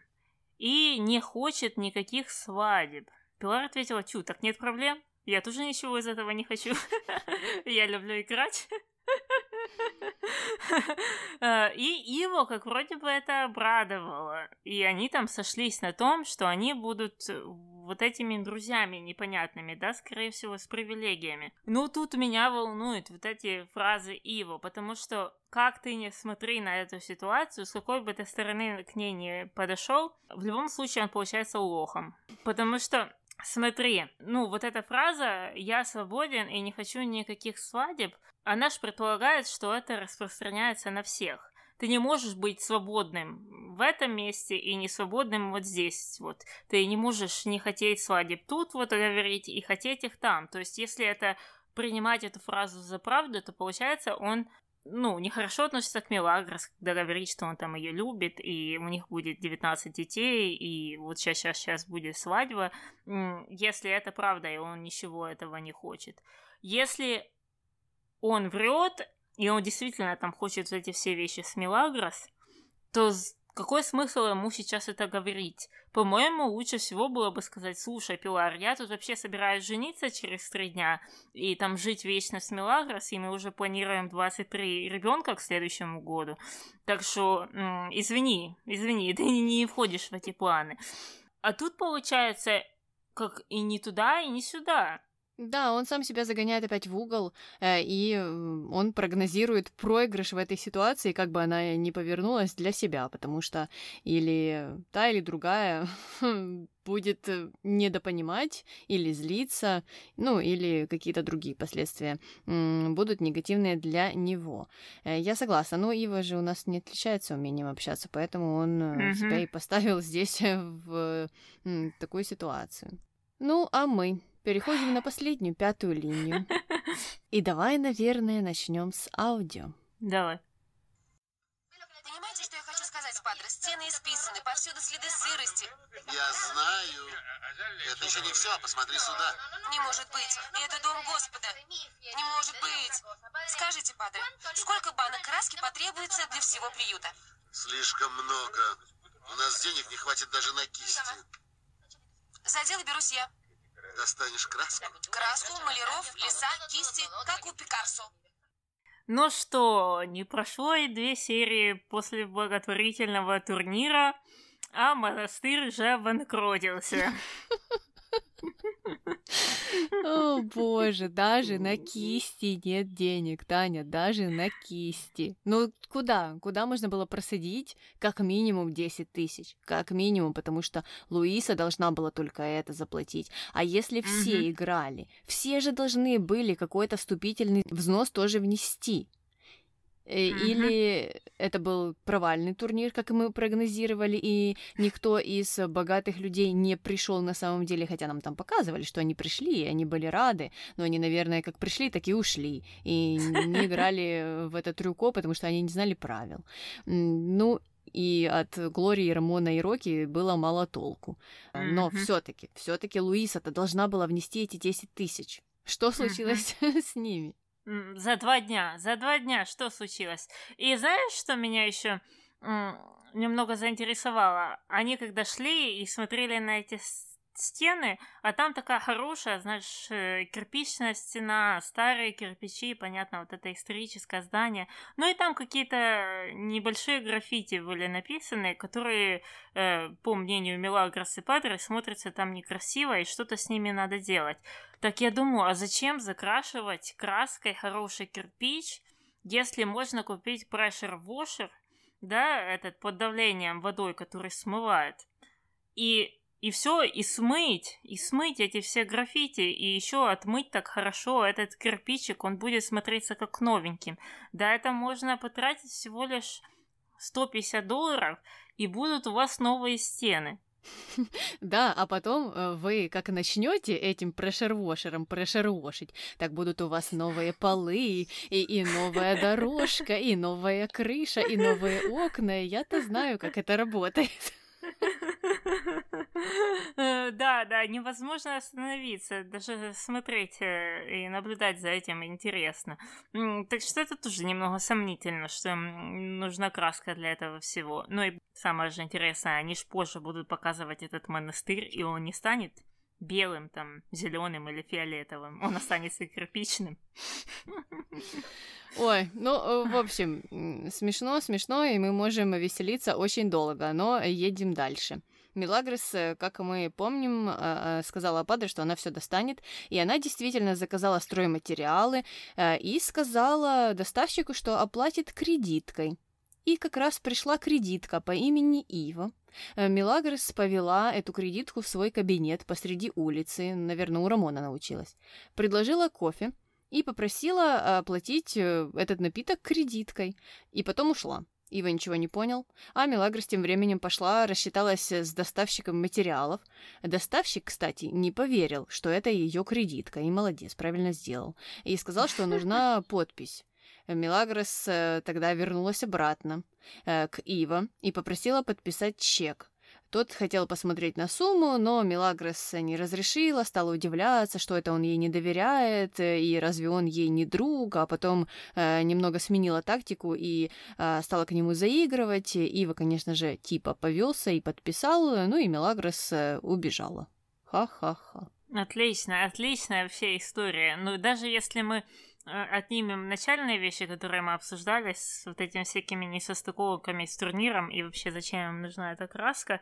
и не хочет никаких свадеб. Пилар ответила, чу, так нет проблем, я тоже ничего из этого не хочу. <laughs> Я люблю играть. Э, и его как вроде бы это обрадовало. И они там сошлись на том, что они будут э, вот этими друзьями непонятными, да, скорее всего, с привилегиями. Ну, тут меня волнуют вот эти фразы Иво, потому что как ты не смотри на эту ситуацию, с какой бы ты стороны к ней не подошел, в любом случае он получается лохом. Потому что Смотри, ну вот эта фраза «я свободен и не хочу никаких свадеб», она же предполагает, что это распространяется на всех. Ты не можешь быть свободным в этом месте и не свободным вот здесь вот. Ты не можешь не хотеть свадеб тут вот говорить и хотеть их там. То есть если это принимать эту фразу за правду, то получается он ну, нехорошо относится к Мелагрос, когда говорит, что он там ее любит, и у них будет 19 детей, и вот сейчас, сейчас, сейчас будет свадьба, если это правда, и он ничего этого не хочет. Если он врет, и он действительно там хочет эти все вещи с Мелагрос, то какой смысл ему сейчас это говорить? По-моему, лучше всего было бы сказать, слушай, Пилар, я тут вообще собираюсь жениться через три дня и там жить вечно с Мелагрос, и мы уже планируем 23 ребенка к следующему году. Так что, извини, извини, <laughs> ты не входишь в эти планы. А тут получается, как и не туда, и не сюда. Да, он сам себя загоняет опять в угол, э, и он прогнозирует проигрыш в этой ситуации, как бы она ни повернулась для себя, потому что или та, или другая <laughs> будет э, недопонимать или злиться, ну, или какие-то другие последствия будут негативные для него. Э, я согласна, но Ива же у нас не отличается умением общаться, поэтому он mm-hmm. себя и поставил <laughs> здесь в такую ситуацию. Ну, а мы Переходим на последнюю, пятую линию. <laughs> И давай, наверное, начнем с аудио. Давай. Понимаете, что я хочу сказать, Падре? Стены исписаны, повсюду следы сырости. Я знаю. Это еще не все, посмотри сюда. Не может быть. И это дом Господа. Не может быть. Скажите, Падре, сколько банок краски потребуется для всего приюта? Слишком много. У нас денег не хватит даже на кисти. За дело берусь я. Достанешь краску? Краску, маляров, леса, кисти, как у Пикассо. Ну что, не прошло и две серии после благотворительного турнира, а монастырь уже обанкротился. <laughs> О боже, даже на кисти нет денег, Таня, даже на кисти. Ну куда? Куда можно было просадить? Как минимум 10 тысяч. Как минимум, потому что Луиса должна была только это заплатить. А если все играли, все же должны были какой-то вступительный взнос тоже внести. Э, или это был провальный турнир, как мы прогнозировали, и никто из богатых людей не пришел на самом деле, хотя нам там показывали, что они пришли, и они были рады, но они, наверное, как пришли, так и ушли, и не <laughs> играли в это трюко, потому что они не знали правил. Ну, и от Глории, Рамона и Роки было мало толку. Но mm-hmm. все-таки, все-таки Луиса-то должна была внести эти 10 тысяч. Что случилось mm-hmm. <laughs> с ними? За два дня, за два дня что случилось? И знаешь, что меня еще немного заинтересовало? Они когда шли и смотрели на эти стены, а там такая хорошая, знаешь, э, кирпичная стена, старые кирпичи, понятно, вот это историческое здание. Ну и там какие-то небольшие граффити были написаны, которые, э, по мнению Мелагрос и Падре, смотрятся там некрасиво, и что-то с ними надо делать. Так я думаю, а зачем закрашивать краской хороший кирпич, если можно купить pressure washer, да, этот под давлением водой, который смывает, и и все, и смыть, и смыть эти все граффити, и еще отмыть так хорошо этот кирпичик, он будет смотреться как новеньким. Да, это можно потратить всего лишь 150 долларов, и будут у вас новые стены. <laughs> Да, а потом э, вы как начнете этим прешервошером прешервошить, так будут у вас новые полы, и, и новая <laughs> дорожка, и новая крыша, и новые окна. Я-то знаю, как это работает. <laughs> <laughs> Да, да, невозможно остановиться, даже смотреть э, и наблюдать за этим интересно. Так что это тоже немного сомнительно, что нужна краска для этого всего. Ну и самое же интересное, они ж позже будут показывать этот монастырь, и он не станет белым, там, зеленым или фиолетовым. Он останется кирпичным. Ой, ну, э, в общем, смешно, смешно, и мы можем веселиться очень долго, но едем дальше. Милагрос, э, как мы помним, э, сказала Падре, что она все достанет, и она действительно заказала стройматериалы и сказала доставщику, что оплатит кредиткой. И как раз пришла кредитка по имени Ива. Э, Милагрос повела эту кредитку в свой кабинет посреди улицы, наверное, у Рамона научилась. Предложила кофе и попросила оплатить э, этот напиток кредиткой. И потом ушла. Ива ничего не понял, а Мелагрос тем временем пошла, рассчиталась с доставщиком материалов. Доставщик, кстати, не поверил, что это ее кредитка, и молодец, правильно сделал. И сказал, что нужна <laughs> подпись. Мелагрос э, тогда вернулась обратно э, к Ива и попросила подписать чек. Тот хотел посмотреть на сумму, но Мелагрос не разрешила, стала удивляться, что это он ей не доверяет, э, и разве он ей не друг, а потом э, немного сменила тактику и э, стала к нему заигрывать. Ива, конечно же, типа повелся и подписал, ну и Мелагрос э, убежала. Ха-ха-ха. Отлично, отличная вообще история. Ну, даже если мы отнимем начальные вещи, которые мы обсуждали, с вот этими всякими несостыковками с турниром и вообще зачем им нужна эта краска,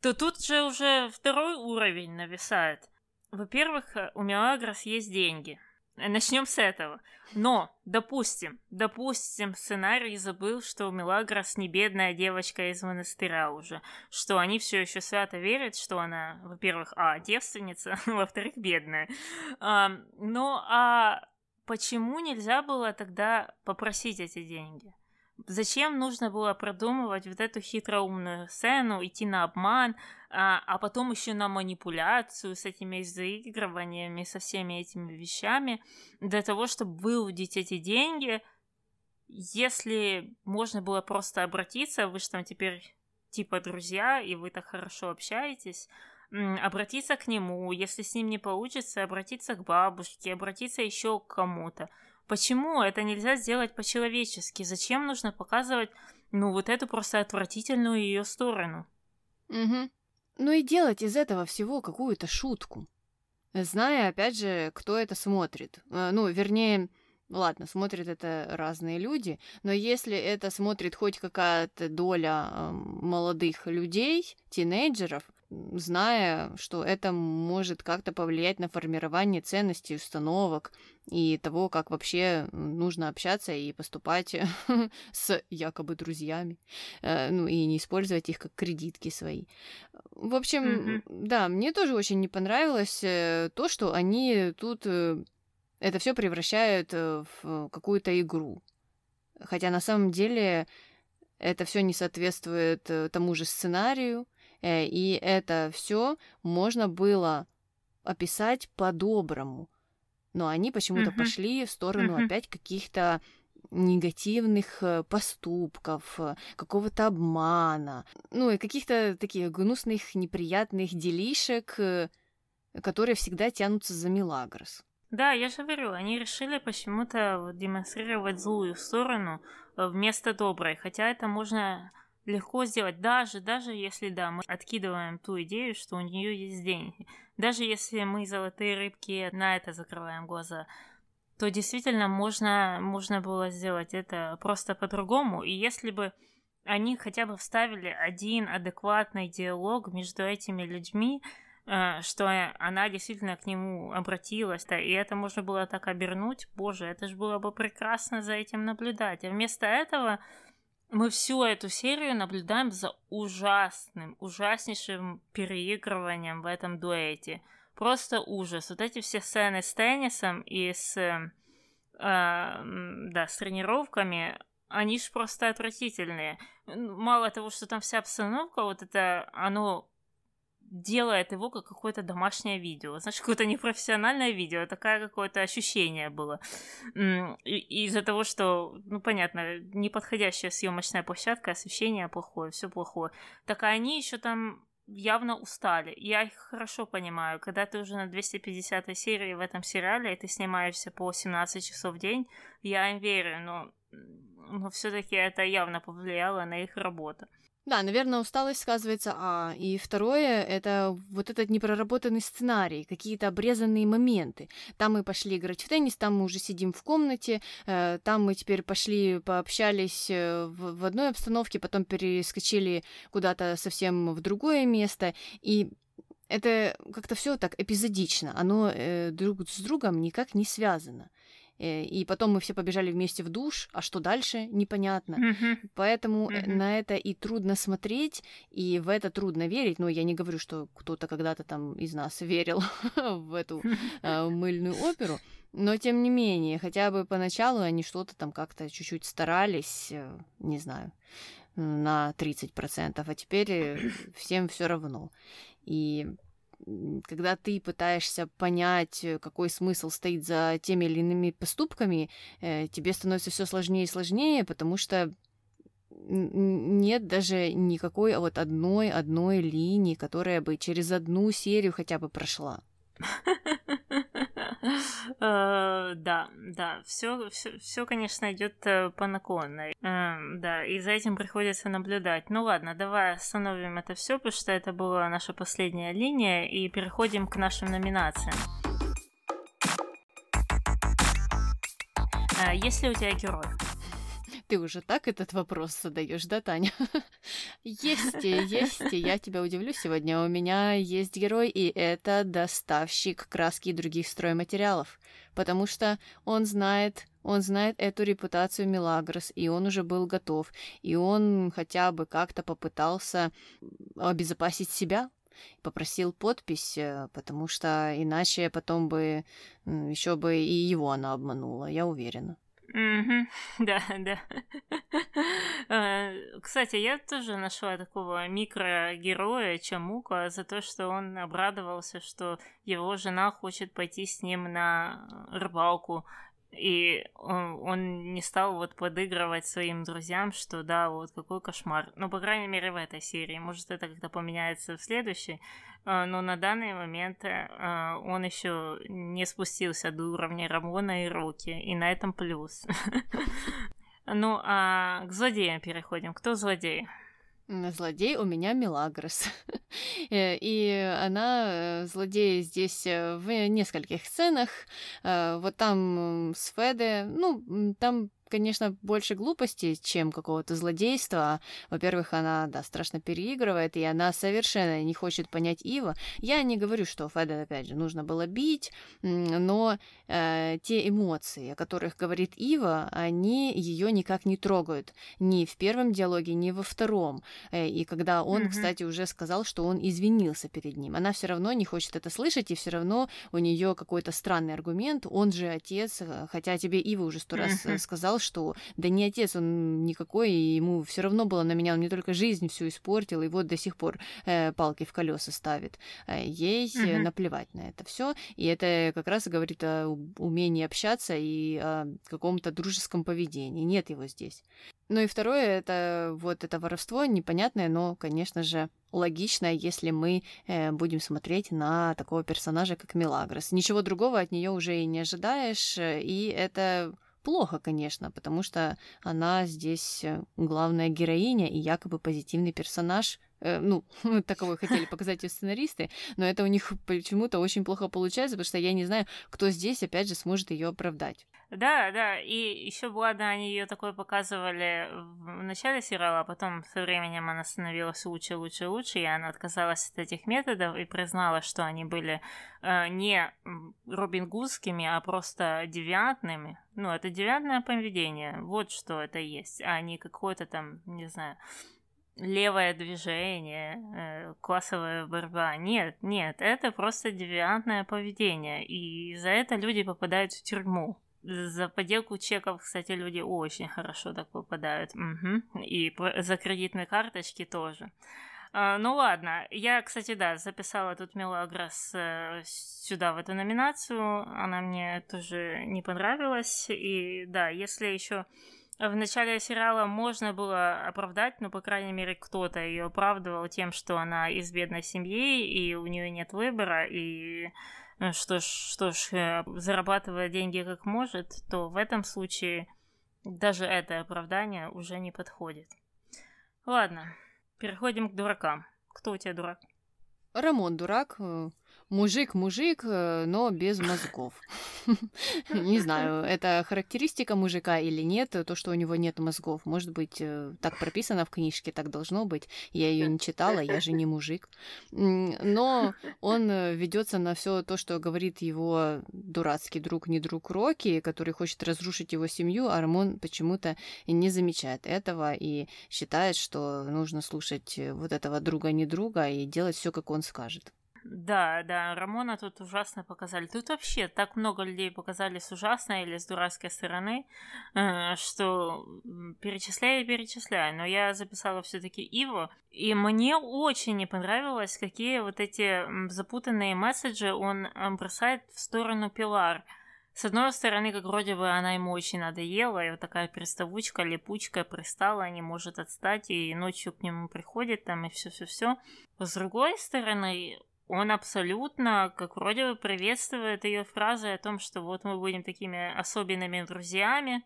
то тут же уже второй уровень нависает. Во-первых, э, у Мелагрос есть деньги. Начнем с этого. Но, допустим, допустим, сценарий забыл, что у Мелагрос не бедная девочка из монастыря уже, что они все еще свято верят, что она, во-первых, а, девственница, <laughs> во-вторых, бедная. А, ну, а почему нельзя было тогда попросить эти деньги? Зачем нужно было продумывать вот эту хитроумную сцену, идти на обман, а, а потом еще на манипуляцию с этими заигрываниями, со всеми этими вещами, для того, чтобы выудить эти деньги, если можно было просто обратиться, вы же там теперь типа друзья, и вы так хорошо общаетесь, обратиться к нему, если с ним не получится, обратиться к бабушке, обратиться еще к кому-то. Почему это нельзя сделать по-человечески? Зачем нужно показывать, ну, вот эту просто отвратительную ее сторону? Угу. Ну и делать из этого всего какую-то шутку. Зная, опять же, кто это смотрит. Э, ну, вернее, Ладно, смотрят это разные люди, но если это смотрит хоть какая-то доля э, молодых людей, тинейджеров, зная, что это может как-то повлиять на формирование ценностей, установок и того, как вообще нужно общаться и поступать <laughs> с якобы друзьями, э, ну и не использовать их как кредитки свои. В общем, mm-hmm. да, мне тоже очень не понравилось э, то, что они тут э, это все превращают э, в какую-то игру. Хотя на самом деле это все не соответствует э, тому же сценарию, э, и это все можно было описать по-доброму. Но они почему-то uh-huh. пошли в сторону uh-huh. опять каких-то негативных поступков, какого-то обмана, ну и каких-то таких гнусных, неприятных делишек, которые всегда тянутся за Милагрос. Да, я же говорю, они решили почему-то демонстрировать злую сторону э, вместо доброй, хотя это можно легко сделать, даже, даже если, да, мы откидываем ту идею, что у нее есть деньги, даже если мы золотые рыбки на это закрываем глаза, то действительно можно, можно было сделать это просто по-другому, и если бы они хотя бы вставили один адекватный диалог между этими людьми, что она действительно к нему обратилась, да, и это можно было так обернуть, боже, это же было бы прекрасно за этим наблюдать. А вместо этого мы всю эту серию наблюдаем за ужасным, ужаснейшим переигрыванием в этом дуэте. Просто ужас. Вот эти все сцены с теннисом и с, э, да, с тренировками, они же просто отвратительные. Мало того, что там вся обстановка, вот это, оно делает его как какое-то домашнее видео. Значит, какое-то непрофессиональное видео, такое какое-то ощущение было. Из-за того, что, ну, понятно, неподходящая съемочная площадка, освещение плохое, все плохое. Так они еще там явно устали. Я их хорошо понимаю. Когда ты уже на 250 серии в этом сериале, и ты снимаешься по 17 часов в день, я им верю, но, но все-таки это явно повлияло на их работу. Да, наверное, усталость сказывается, а и второе это вот этот непроработанный сценарий, какие-то обрезанные моменты. Там мы пошли играть в теннис, там мы уже сидим в комнате, э, там мы теперь пошли пообщались э, в, в одной обстановке, потом перескочили куда-то совсем в другое место, и это как-то все так эпизодично, оно э, друг с другом никак не связано. Э, и потом мы все побежали вместе в душ, а что дальше, непонятно. Мгм. Поэтому Мгм. на это и трудно смотреть, и в это трудно верить. Ну, я не говорю, что кто-то когда-то там из нас верил <laughs> в эту <laughs> э, мыльную оперу, но тем не менее, хотя бы поначалу они что-то там как-то чуть-чуть старались, э, не знаю, на 30%, а теперь всем все равно. И когда ты пытаешься понять, э, какой смысл стоит за теми или иными поступками, э, тебе становится все сложнее и сложнее, потому что нет даже никакой вот одной одной линии, которая бы через одну серию хотя бы прошла. <laughs> <laughs> Э, Да, да, все, все, конечно, идет по наклонной. Эм, Да, и за этим приходится наблюдать. Ну ладно, давай остановим это все, потому что это была наша последняя линия, и переходим к нашим номинациям. А Есть ли у тебя герой? Ты уже так этот вопрос задаешь, да, Таня? <laughs> Есть, есть, я тебя удивлю сегодня. У меня есть герой, и это доставщик краски и других стройматериалов. Потому что он знает, он знает эту репутацию Мелагрос, и он уже был готов. И он хотя бы как-то попытался обезопасить себя, попросил подпись, э, потому что иначе потом бы еще бы и его она обманула, я уверена. Мгм. <laughs> Да, да. <laughs> Э, Кстати, я тоже нашла такого микрогероя Чамука за то, что он обрадовался, что его жена хочет пойти с ним на рыбалку. И он, он не стал вот подыгрывать своим друзьям, что да, вот какой кошмар. Ну, по крайней мере, в этой серии. Может, это как-то поменяется в следующей. Э, Но на данный момент э, он еще не спустился до уровня Рамона и Руки. И на этом плюс. <laughs> Ну, а к злодеям переходим. Кто злодей? Злодей у меня Мелагрос. <laughs> Э, И она э, злодей здесь э, в нескольких сценах. Вот там с Феде, ну, там, конечно, больше глупости, чем какого-то злодейства. Во-первых, она, да, страшно переигрывает, и она совершенно не хочет понять Ива. Я не говорю, что Феде, опять же, нужно было бить, но э, те эмоции, о которых говорит Ива, они ее никак не трогают. Ни в первом диалоге, ни во втором. Э, И когда он, Мгм. кстати, уже сказал, что он извинился перед ним, она все равно не хочет это слышать, и все равно у нее какой-то странный аргумент. Он же отец, э, хотя тебе Ива уже сто раз э, сказал, что да не отец он никакой, и ему все равно было на меня, он мне только жизнь всю испортил, и вот до сих пор э, палки в колеса ставит. Э, Ей Мгм. наплевать на это все, и это как раз говорит о умении общаться и о каком-то дружеском поведении. Нет его здесь. Ну и второе, это вот это воровство непонятное, но, конечно же, логичное, если мы э, будем смотреть на такого персонажа, как Мелагрос. Ничего другого от нее уже и не ожидаешь, э, и это плохо, конечно, потому что она здесь э, главная героиня и якобы позитивный персонаж. Э, Ну, <laughs> таковой хотели показать и сценаристы, но это у них почему-то очень плохо получается, потому что я не знаю, кто здесь, опять же, сможет ее оправдать. Да, да, и еще ладно, они ее такой показывали в начале сериала, а потом со временем она становилась лучше, лучше, лучше, и она отказалась от этих методов и признала, что они были э, не Робин Гудскими, а просто девиантными. Ну, это девиантное поведение, вот что это есть, а не какое-то там, не знаю, левое движение, э, классовая борьба. Нет, нет, это просто девиантное поведение, и за это люди попадают в тюрьму. За подделку чеков, кстати, люди очень хорошо так попадают. Мгм. И за кредитные карточки тоже. А, ну ладно, я, кстати, да, записала тут Мелагрос э, сюда, в эту номинацию. Она мне тоже не понравилась. И да, если еще в начале сериала можно было оправдать, ну, по крайней мере, кто-то ее оправдывал тем, что она из бедной семьи, и у нее нет выбора, и э, что ж, что ж, э, зарабатывая деньги как может, то в этом случае даже это оправдание уже не подходит. Ладно, переходим к дуракам. Кто у тебя дурак? Рамон дурак. Мужик-мужик, э, но без мозгов. <laughs> Не знаю, это характеристика мужика или нет, то, что у него нет мозгов. Может быть, э, так прописано в книжке, так должно быть. Я ее не читала, я же не мужик. Но он э, ведется на все то, что говорит его дурацкий друг, не друг Рокки, который хочет разрушить его семью, а Рамон почему-то не замечает этого и считает, что нужно слушать вот этого друга, не друга и делать все, как он скажет. Да, да, Рамона тут ужасно показали. Тут вообще так много людей показали с ужасной или с дурацкой стороны, э, что перечисляю и перечисляю. Но я записала все-таки Иво, и мне очень не понравилось, какие вот эти запутанные месседжи он бросает в сторону Пилар. С одной стороны, как вроде бы она ему очень надоела, и вот такая приставучка, липучка пристала, не может отстать, и ночью к нему приходит там, и все-все-все. С другой стороны, он абсолютно, как вроде бы, приветствует ее фразы о том, что вот мы будем такими особенными друзьями,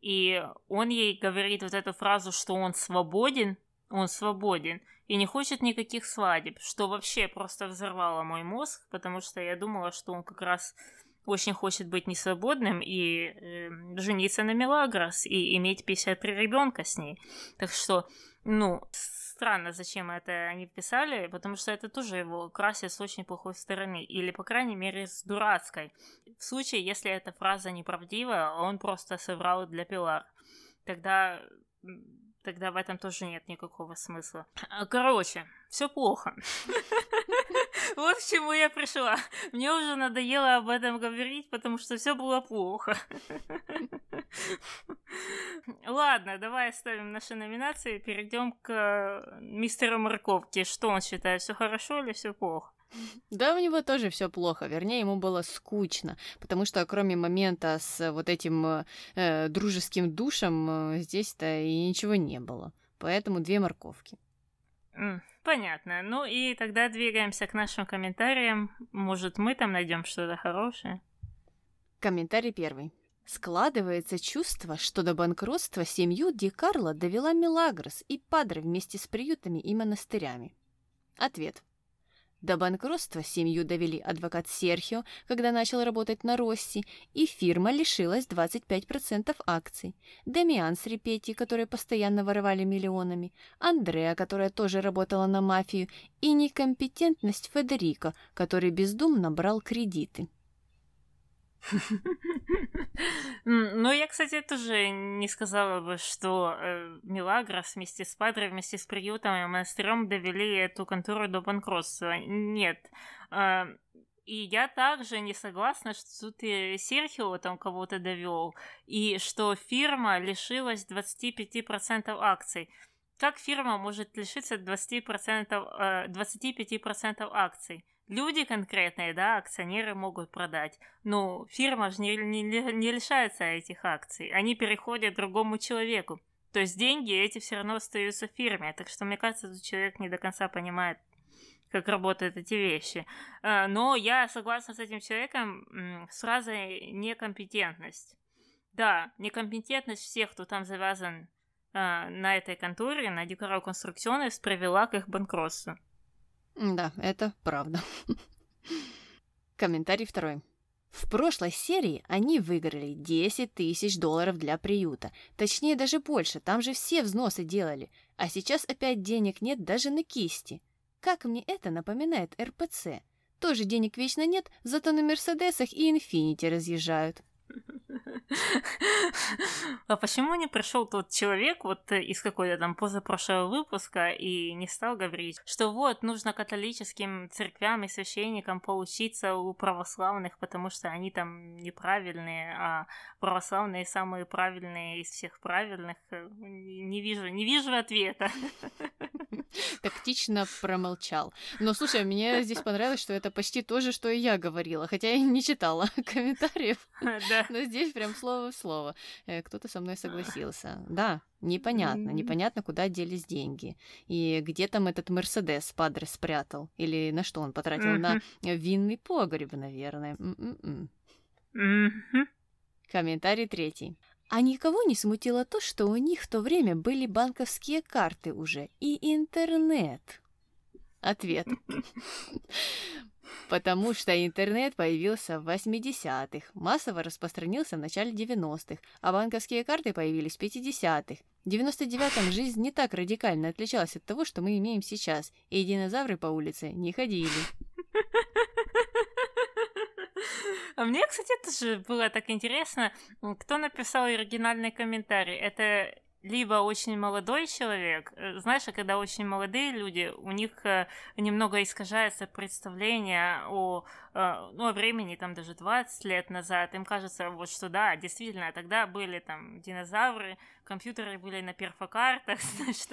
и он ей говорит вот эту фразу, что он свободен, он свободен, и не хочет никаких свадеб, что вообще просто взорвало мой мозг, потому что я думала, что он как раз очень хочет быть несвободным и э, жениться на Мелагрос и иметь 53 ребенка с ней. Так что, ну, странно, зачем это они писали, потому что это тоже его красит с очень плохой стороны, или, по крайней мере, с дурацкой. В случае, если эта фраза неправдива, он просто соврал для Пилар. Тогда тогда в этом тоже нет никакого смысла. Короче, все плохо. Вот к чему я пришла. Мне уже надоело об этом говорить, потому что все было плохо. <laughs> Ладно, давай оставим наши номинации, перейдем к мистеру Морковке. Что он считает, все хорошо или все плохо? Да, у него тоже все плохо. Вернее, ему было скучно, потому что кроме момента с вот этим э, дружеским душем э, здесь-то и ничего не было. Поэтому две морковки. Понятно. Ну и тогда двигаемся к нашим комментариям. Может, мы там найдем что-то хорошее? Комментарий первый. Складывается чувство, что до банкротства семью Ди Карло довела Мелагрос и Падре вместе с приютами и монастырями. Ответ. До банкротства семью довели адвокат Серхио, когда начал работать на Росси, и фирма лишилась 25% акций. Демиан с Репетти, которые постоянно воровали миллионами, Андреа, которая тоже работала на мафию, и некомпетентность Федерико, который бездумно брал кредиты. <laughs> Ну, я, кстати, тоже не сказала бы, что э, Милагрос вместе с Падре, вместе с приютом и монастырем довели эту контору до банкротства. Нет. Э, и я также не согласна, что тут и Серхио там кого-то довел, и что фирма лишилась 25% акций. Как фирма может лишиться 20%, э, 25% акций? Люди конкретные, да, акционеры могут продать. Но фирма же не, не, не лишается этих акций. Они переходят другому человеку. То есть деньги эти все равно остаются в фирме. Так что, мне кажется, этот человек не до конца понимает, как работают эти вещи. А, но я согласна с этим человеком с фразой некомпетентность. Да, некомпетентность всех, кто там завязан а, на этой конторе, на Декоро Конструкционес, привела к их банкротству. Да, это правда. <laughs> Комментарий второй. В прошлой серии они выиграли 10 тысяч долларов для приюта. Точнее, даже больше, там же все взносы делали. А сейчас опять денег нет даже на кисти. Как мне это напоминает РПЦ? Тоже денег вечно нет, зато на Мерседесах и Инфинити разъезжают. <laughs> А почему не пришел тот человек вот э, из какой-то там позапрошлого выпуска и не стал говорить, что вот нужно католическим церквям и священникам поучиться у православных, потому что они там неправильные, а православные самые правильные из всех правильных? Э, не вижу, не вижу ответа. <laughs> Тактично промолчал. Но слушай, мне здесь понравилось, что это почти то же, что и я говорила, хотя я не читала <laughs> комментариев. Да. <laughs> Но здесь прям слово в слово. Э, кто-то со мной согласился. Да, непонятно. Непонятно, куда делись деньги. И где там этот Мерседес Падре спрятал? Или на что он потратил? На винный погреб, наверное. Комментарий третий. А никого не смутило то, что у них в то время были банковские карты уже и интернет. Ответ. <laughs> <laughs> Потому что интернет появился в 80-х, массово распространился в начале 90-х, а банковские карты появились в 50-х. В 99-м жизнь не так радикально отличалась от того, что мы имеем сейчас, и динозавры по улице не ходили. <laughs> А мне, кстати, тоже было так интересно, кто написал оригинальный комментарий. Это либо очень молодой человек, э, знаешь, а когда очень молодые люди, у них э, немного искажается представление о, э, ну, о времени, там, даже 20 лет назад, им кажется, вот что да, действительно, тогда были там динозавры, компьютеры были на перфокартах, <laughs>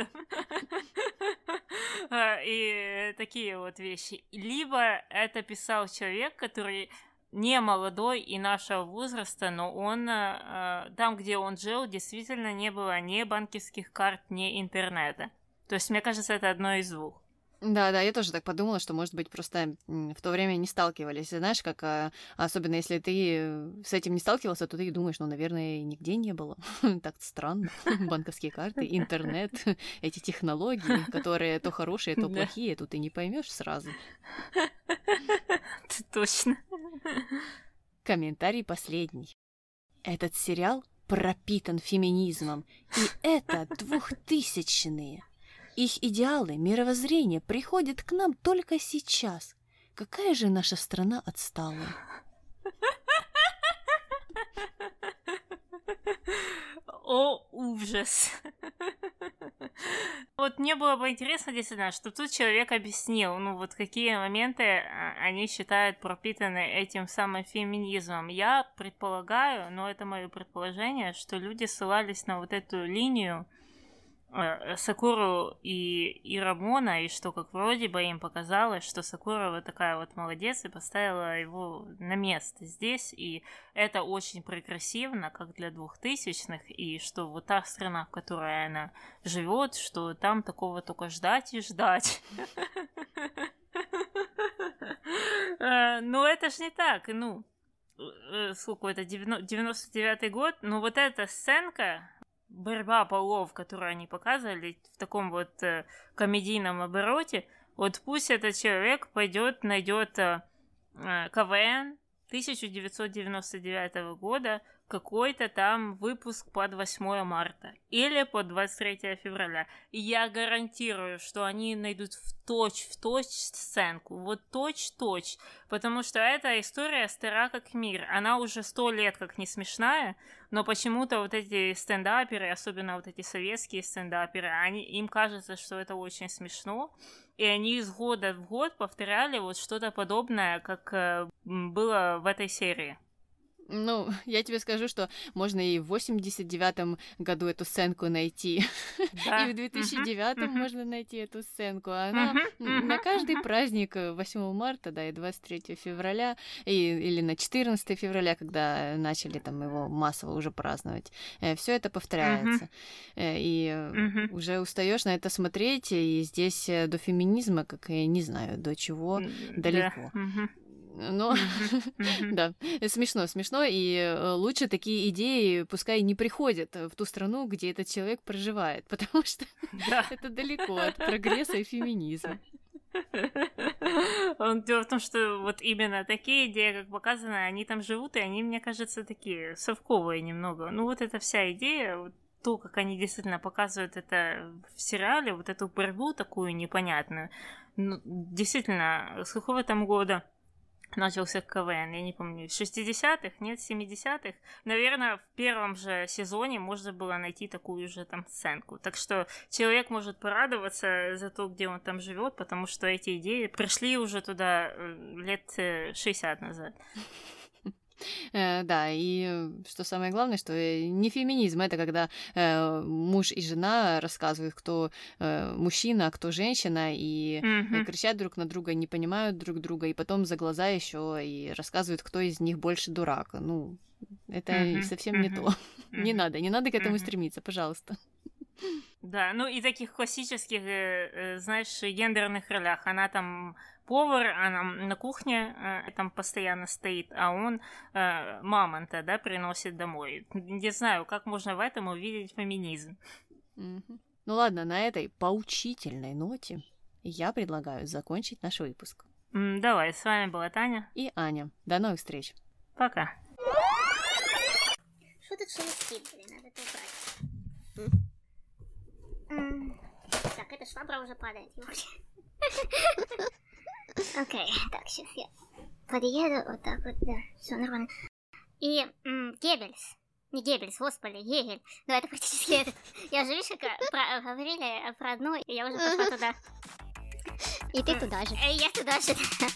там, и такие вот вещи. Либо это писал человек, который не молодой и нашего возраста, но он э, там, где он жил, действительно не было ни банковских карт, ни интернета. То есть, мне кажется, это одно из двух. Да, да, я тоже так подумала, что, может быть, просто в то время не сталкивались. Знаешь, как а, особенно если ты с этим не сталкивался, то ты думаешь, ну, наверное, нигде не было. <laughs> так странно. <laughs> Банковские карты, интернет, <laughs> эти технологии, которые то хорошие, то плохие, тут ты не поймешь сразу. <laughs> Точно. Комментарий последний. Этот сериал пропитан феминизмом, и это двухтысячные. Их идеалы, мировоззрение приходят к нам только сейчас. Какая же наша страна отсталая? О, ужас. Вот мне было бы интересно, действительно, что тут человек объяснил, ну вот какие моменты а, они считают пропитаны этим самым феминизмом. Я предполагаю, но это мое предположение, что люди ссылались на вот эту линию, Сакуру и, и Рамона, и что как вроде бы им показалось, что Сакура вот такая вот молодец и поставила его на место здесь, и это очень прогрессивно, как для двухтысячных, и что вот та страна, в которой она живет, что там такого только ждать и ждать. Э, но это ж не так, ну, э, сколько это, 99-й год, но вот эта сценка, борьба полов, которую они показывали в таком вот э, комедийном обороте, вот пусть этот человек пойдет, найдет э, э КВН 1999 года, какой-то там выпуск под 8 марта или под 23 февраля. И я гарантирую, что они найдут в точь-в-точь сценку, вот точь-точь, потому что эта история стара как мир. Она уже сто лет как не смешная, но почему-то вот эти стендаперы, особенно вот эти советские стендаперы, они, им кажется, что это очень смешно, и они из года в год повторяли вот что-то подобное, как э, было в этой серии. Ну, <laughs> я тебе скажу, что можно и в 89-м году эту сценку найти, <laughs> да. и в 2009-м uh-huh. можно найти эту сценку. Она uh-huh. Uh-huh. на каждый праздник 8 э, марта, да, и 23 февраля, и, или на 14 февраля, когда начали там его массово уже праздновать. Э, Все это повторяется. Uh-huh. И уже устаешь на это смотреть, и здесь до феминизма, как я не знаю, до чего далеко. Но <laughs> да, смешно, смешно, и э, лучше такие идеи пускай не приходят в ту страну, где этот человек проживает, <laughs> потому что это далеко от прогресса и феминизма. <laughs> Он дело в том, что вот именно такие идеи, как показано, они там живут, и они, мне кажется, такие совковые немного. Ну вот эта вся идея, вот то, как они действительно показывают это в сериале, вот эту борьбу такую непонятную. Ну, действительно, с какого там года? Начался КВН, я не помню, 60-х, нет, 70-х. Наверное, в первом же сезоне можно было найти такую же там сценку. Так что человек может порадоваться за то, где он там живет, потому что эти идеи пришли уже туда э, лет 60 э, назад. Э, да, и что самое главное, что э, не феминизм, это когда э, муж и жена рассказывают, кто мужчина, а кто женщина, и mm-hmm. кричат друг на друга, не понимают друг друга, и потом за глаза еще и рассказывают, кто из них больше дурак. Ну, это mm-hmm. совсем mm-hmm. не то. <laughs> Не надо, не надо к этому стремиться, пожалуйста. Да, ну и таких классических, знаешь, гендерных ролях. Она там повар, она на кухне э, там постоянно стоит, а он э, мамонта, да, приносит домой. Не знаю, как можно в этом увидеть феминизм. Mm-hmm. Ну ладно, на этой поучительной ноте я предлагаю закончить наш выпуск. Давай, с вами была Таня. и Аня. До новых встреч. Пока. Что тут шелестит, блин, надо это убрать. Так, эта швабра уже падает, <laughs> Окей, так, сейчас я подъеду, вот так вот, да, все нормально. И м, Геббельс, не Геббельс, господи, Гегель, ну это практически этот. Я же, видишь, как про- говорили про одну, и я уже пошла туда. И ты туда же. Э, Я туда же, да.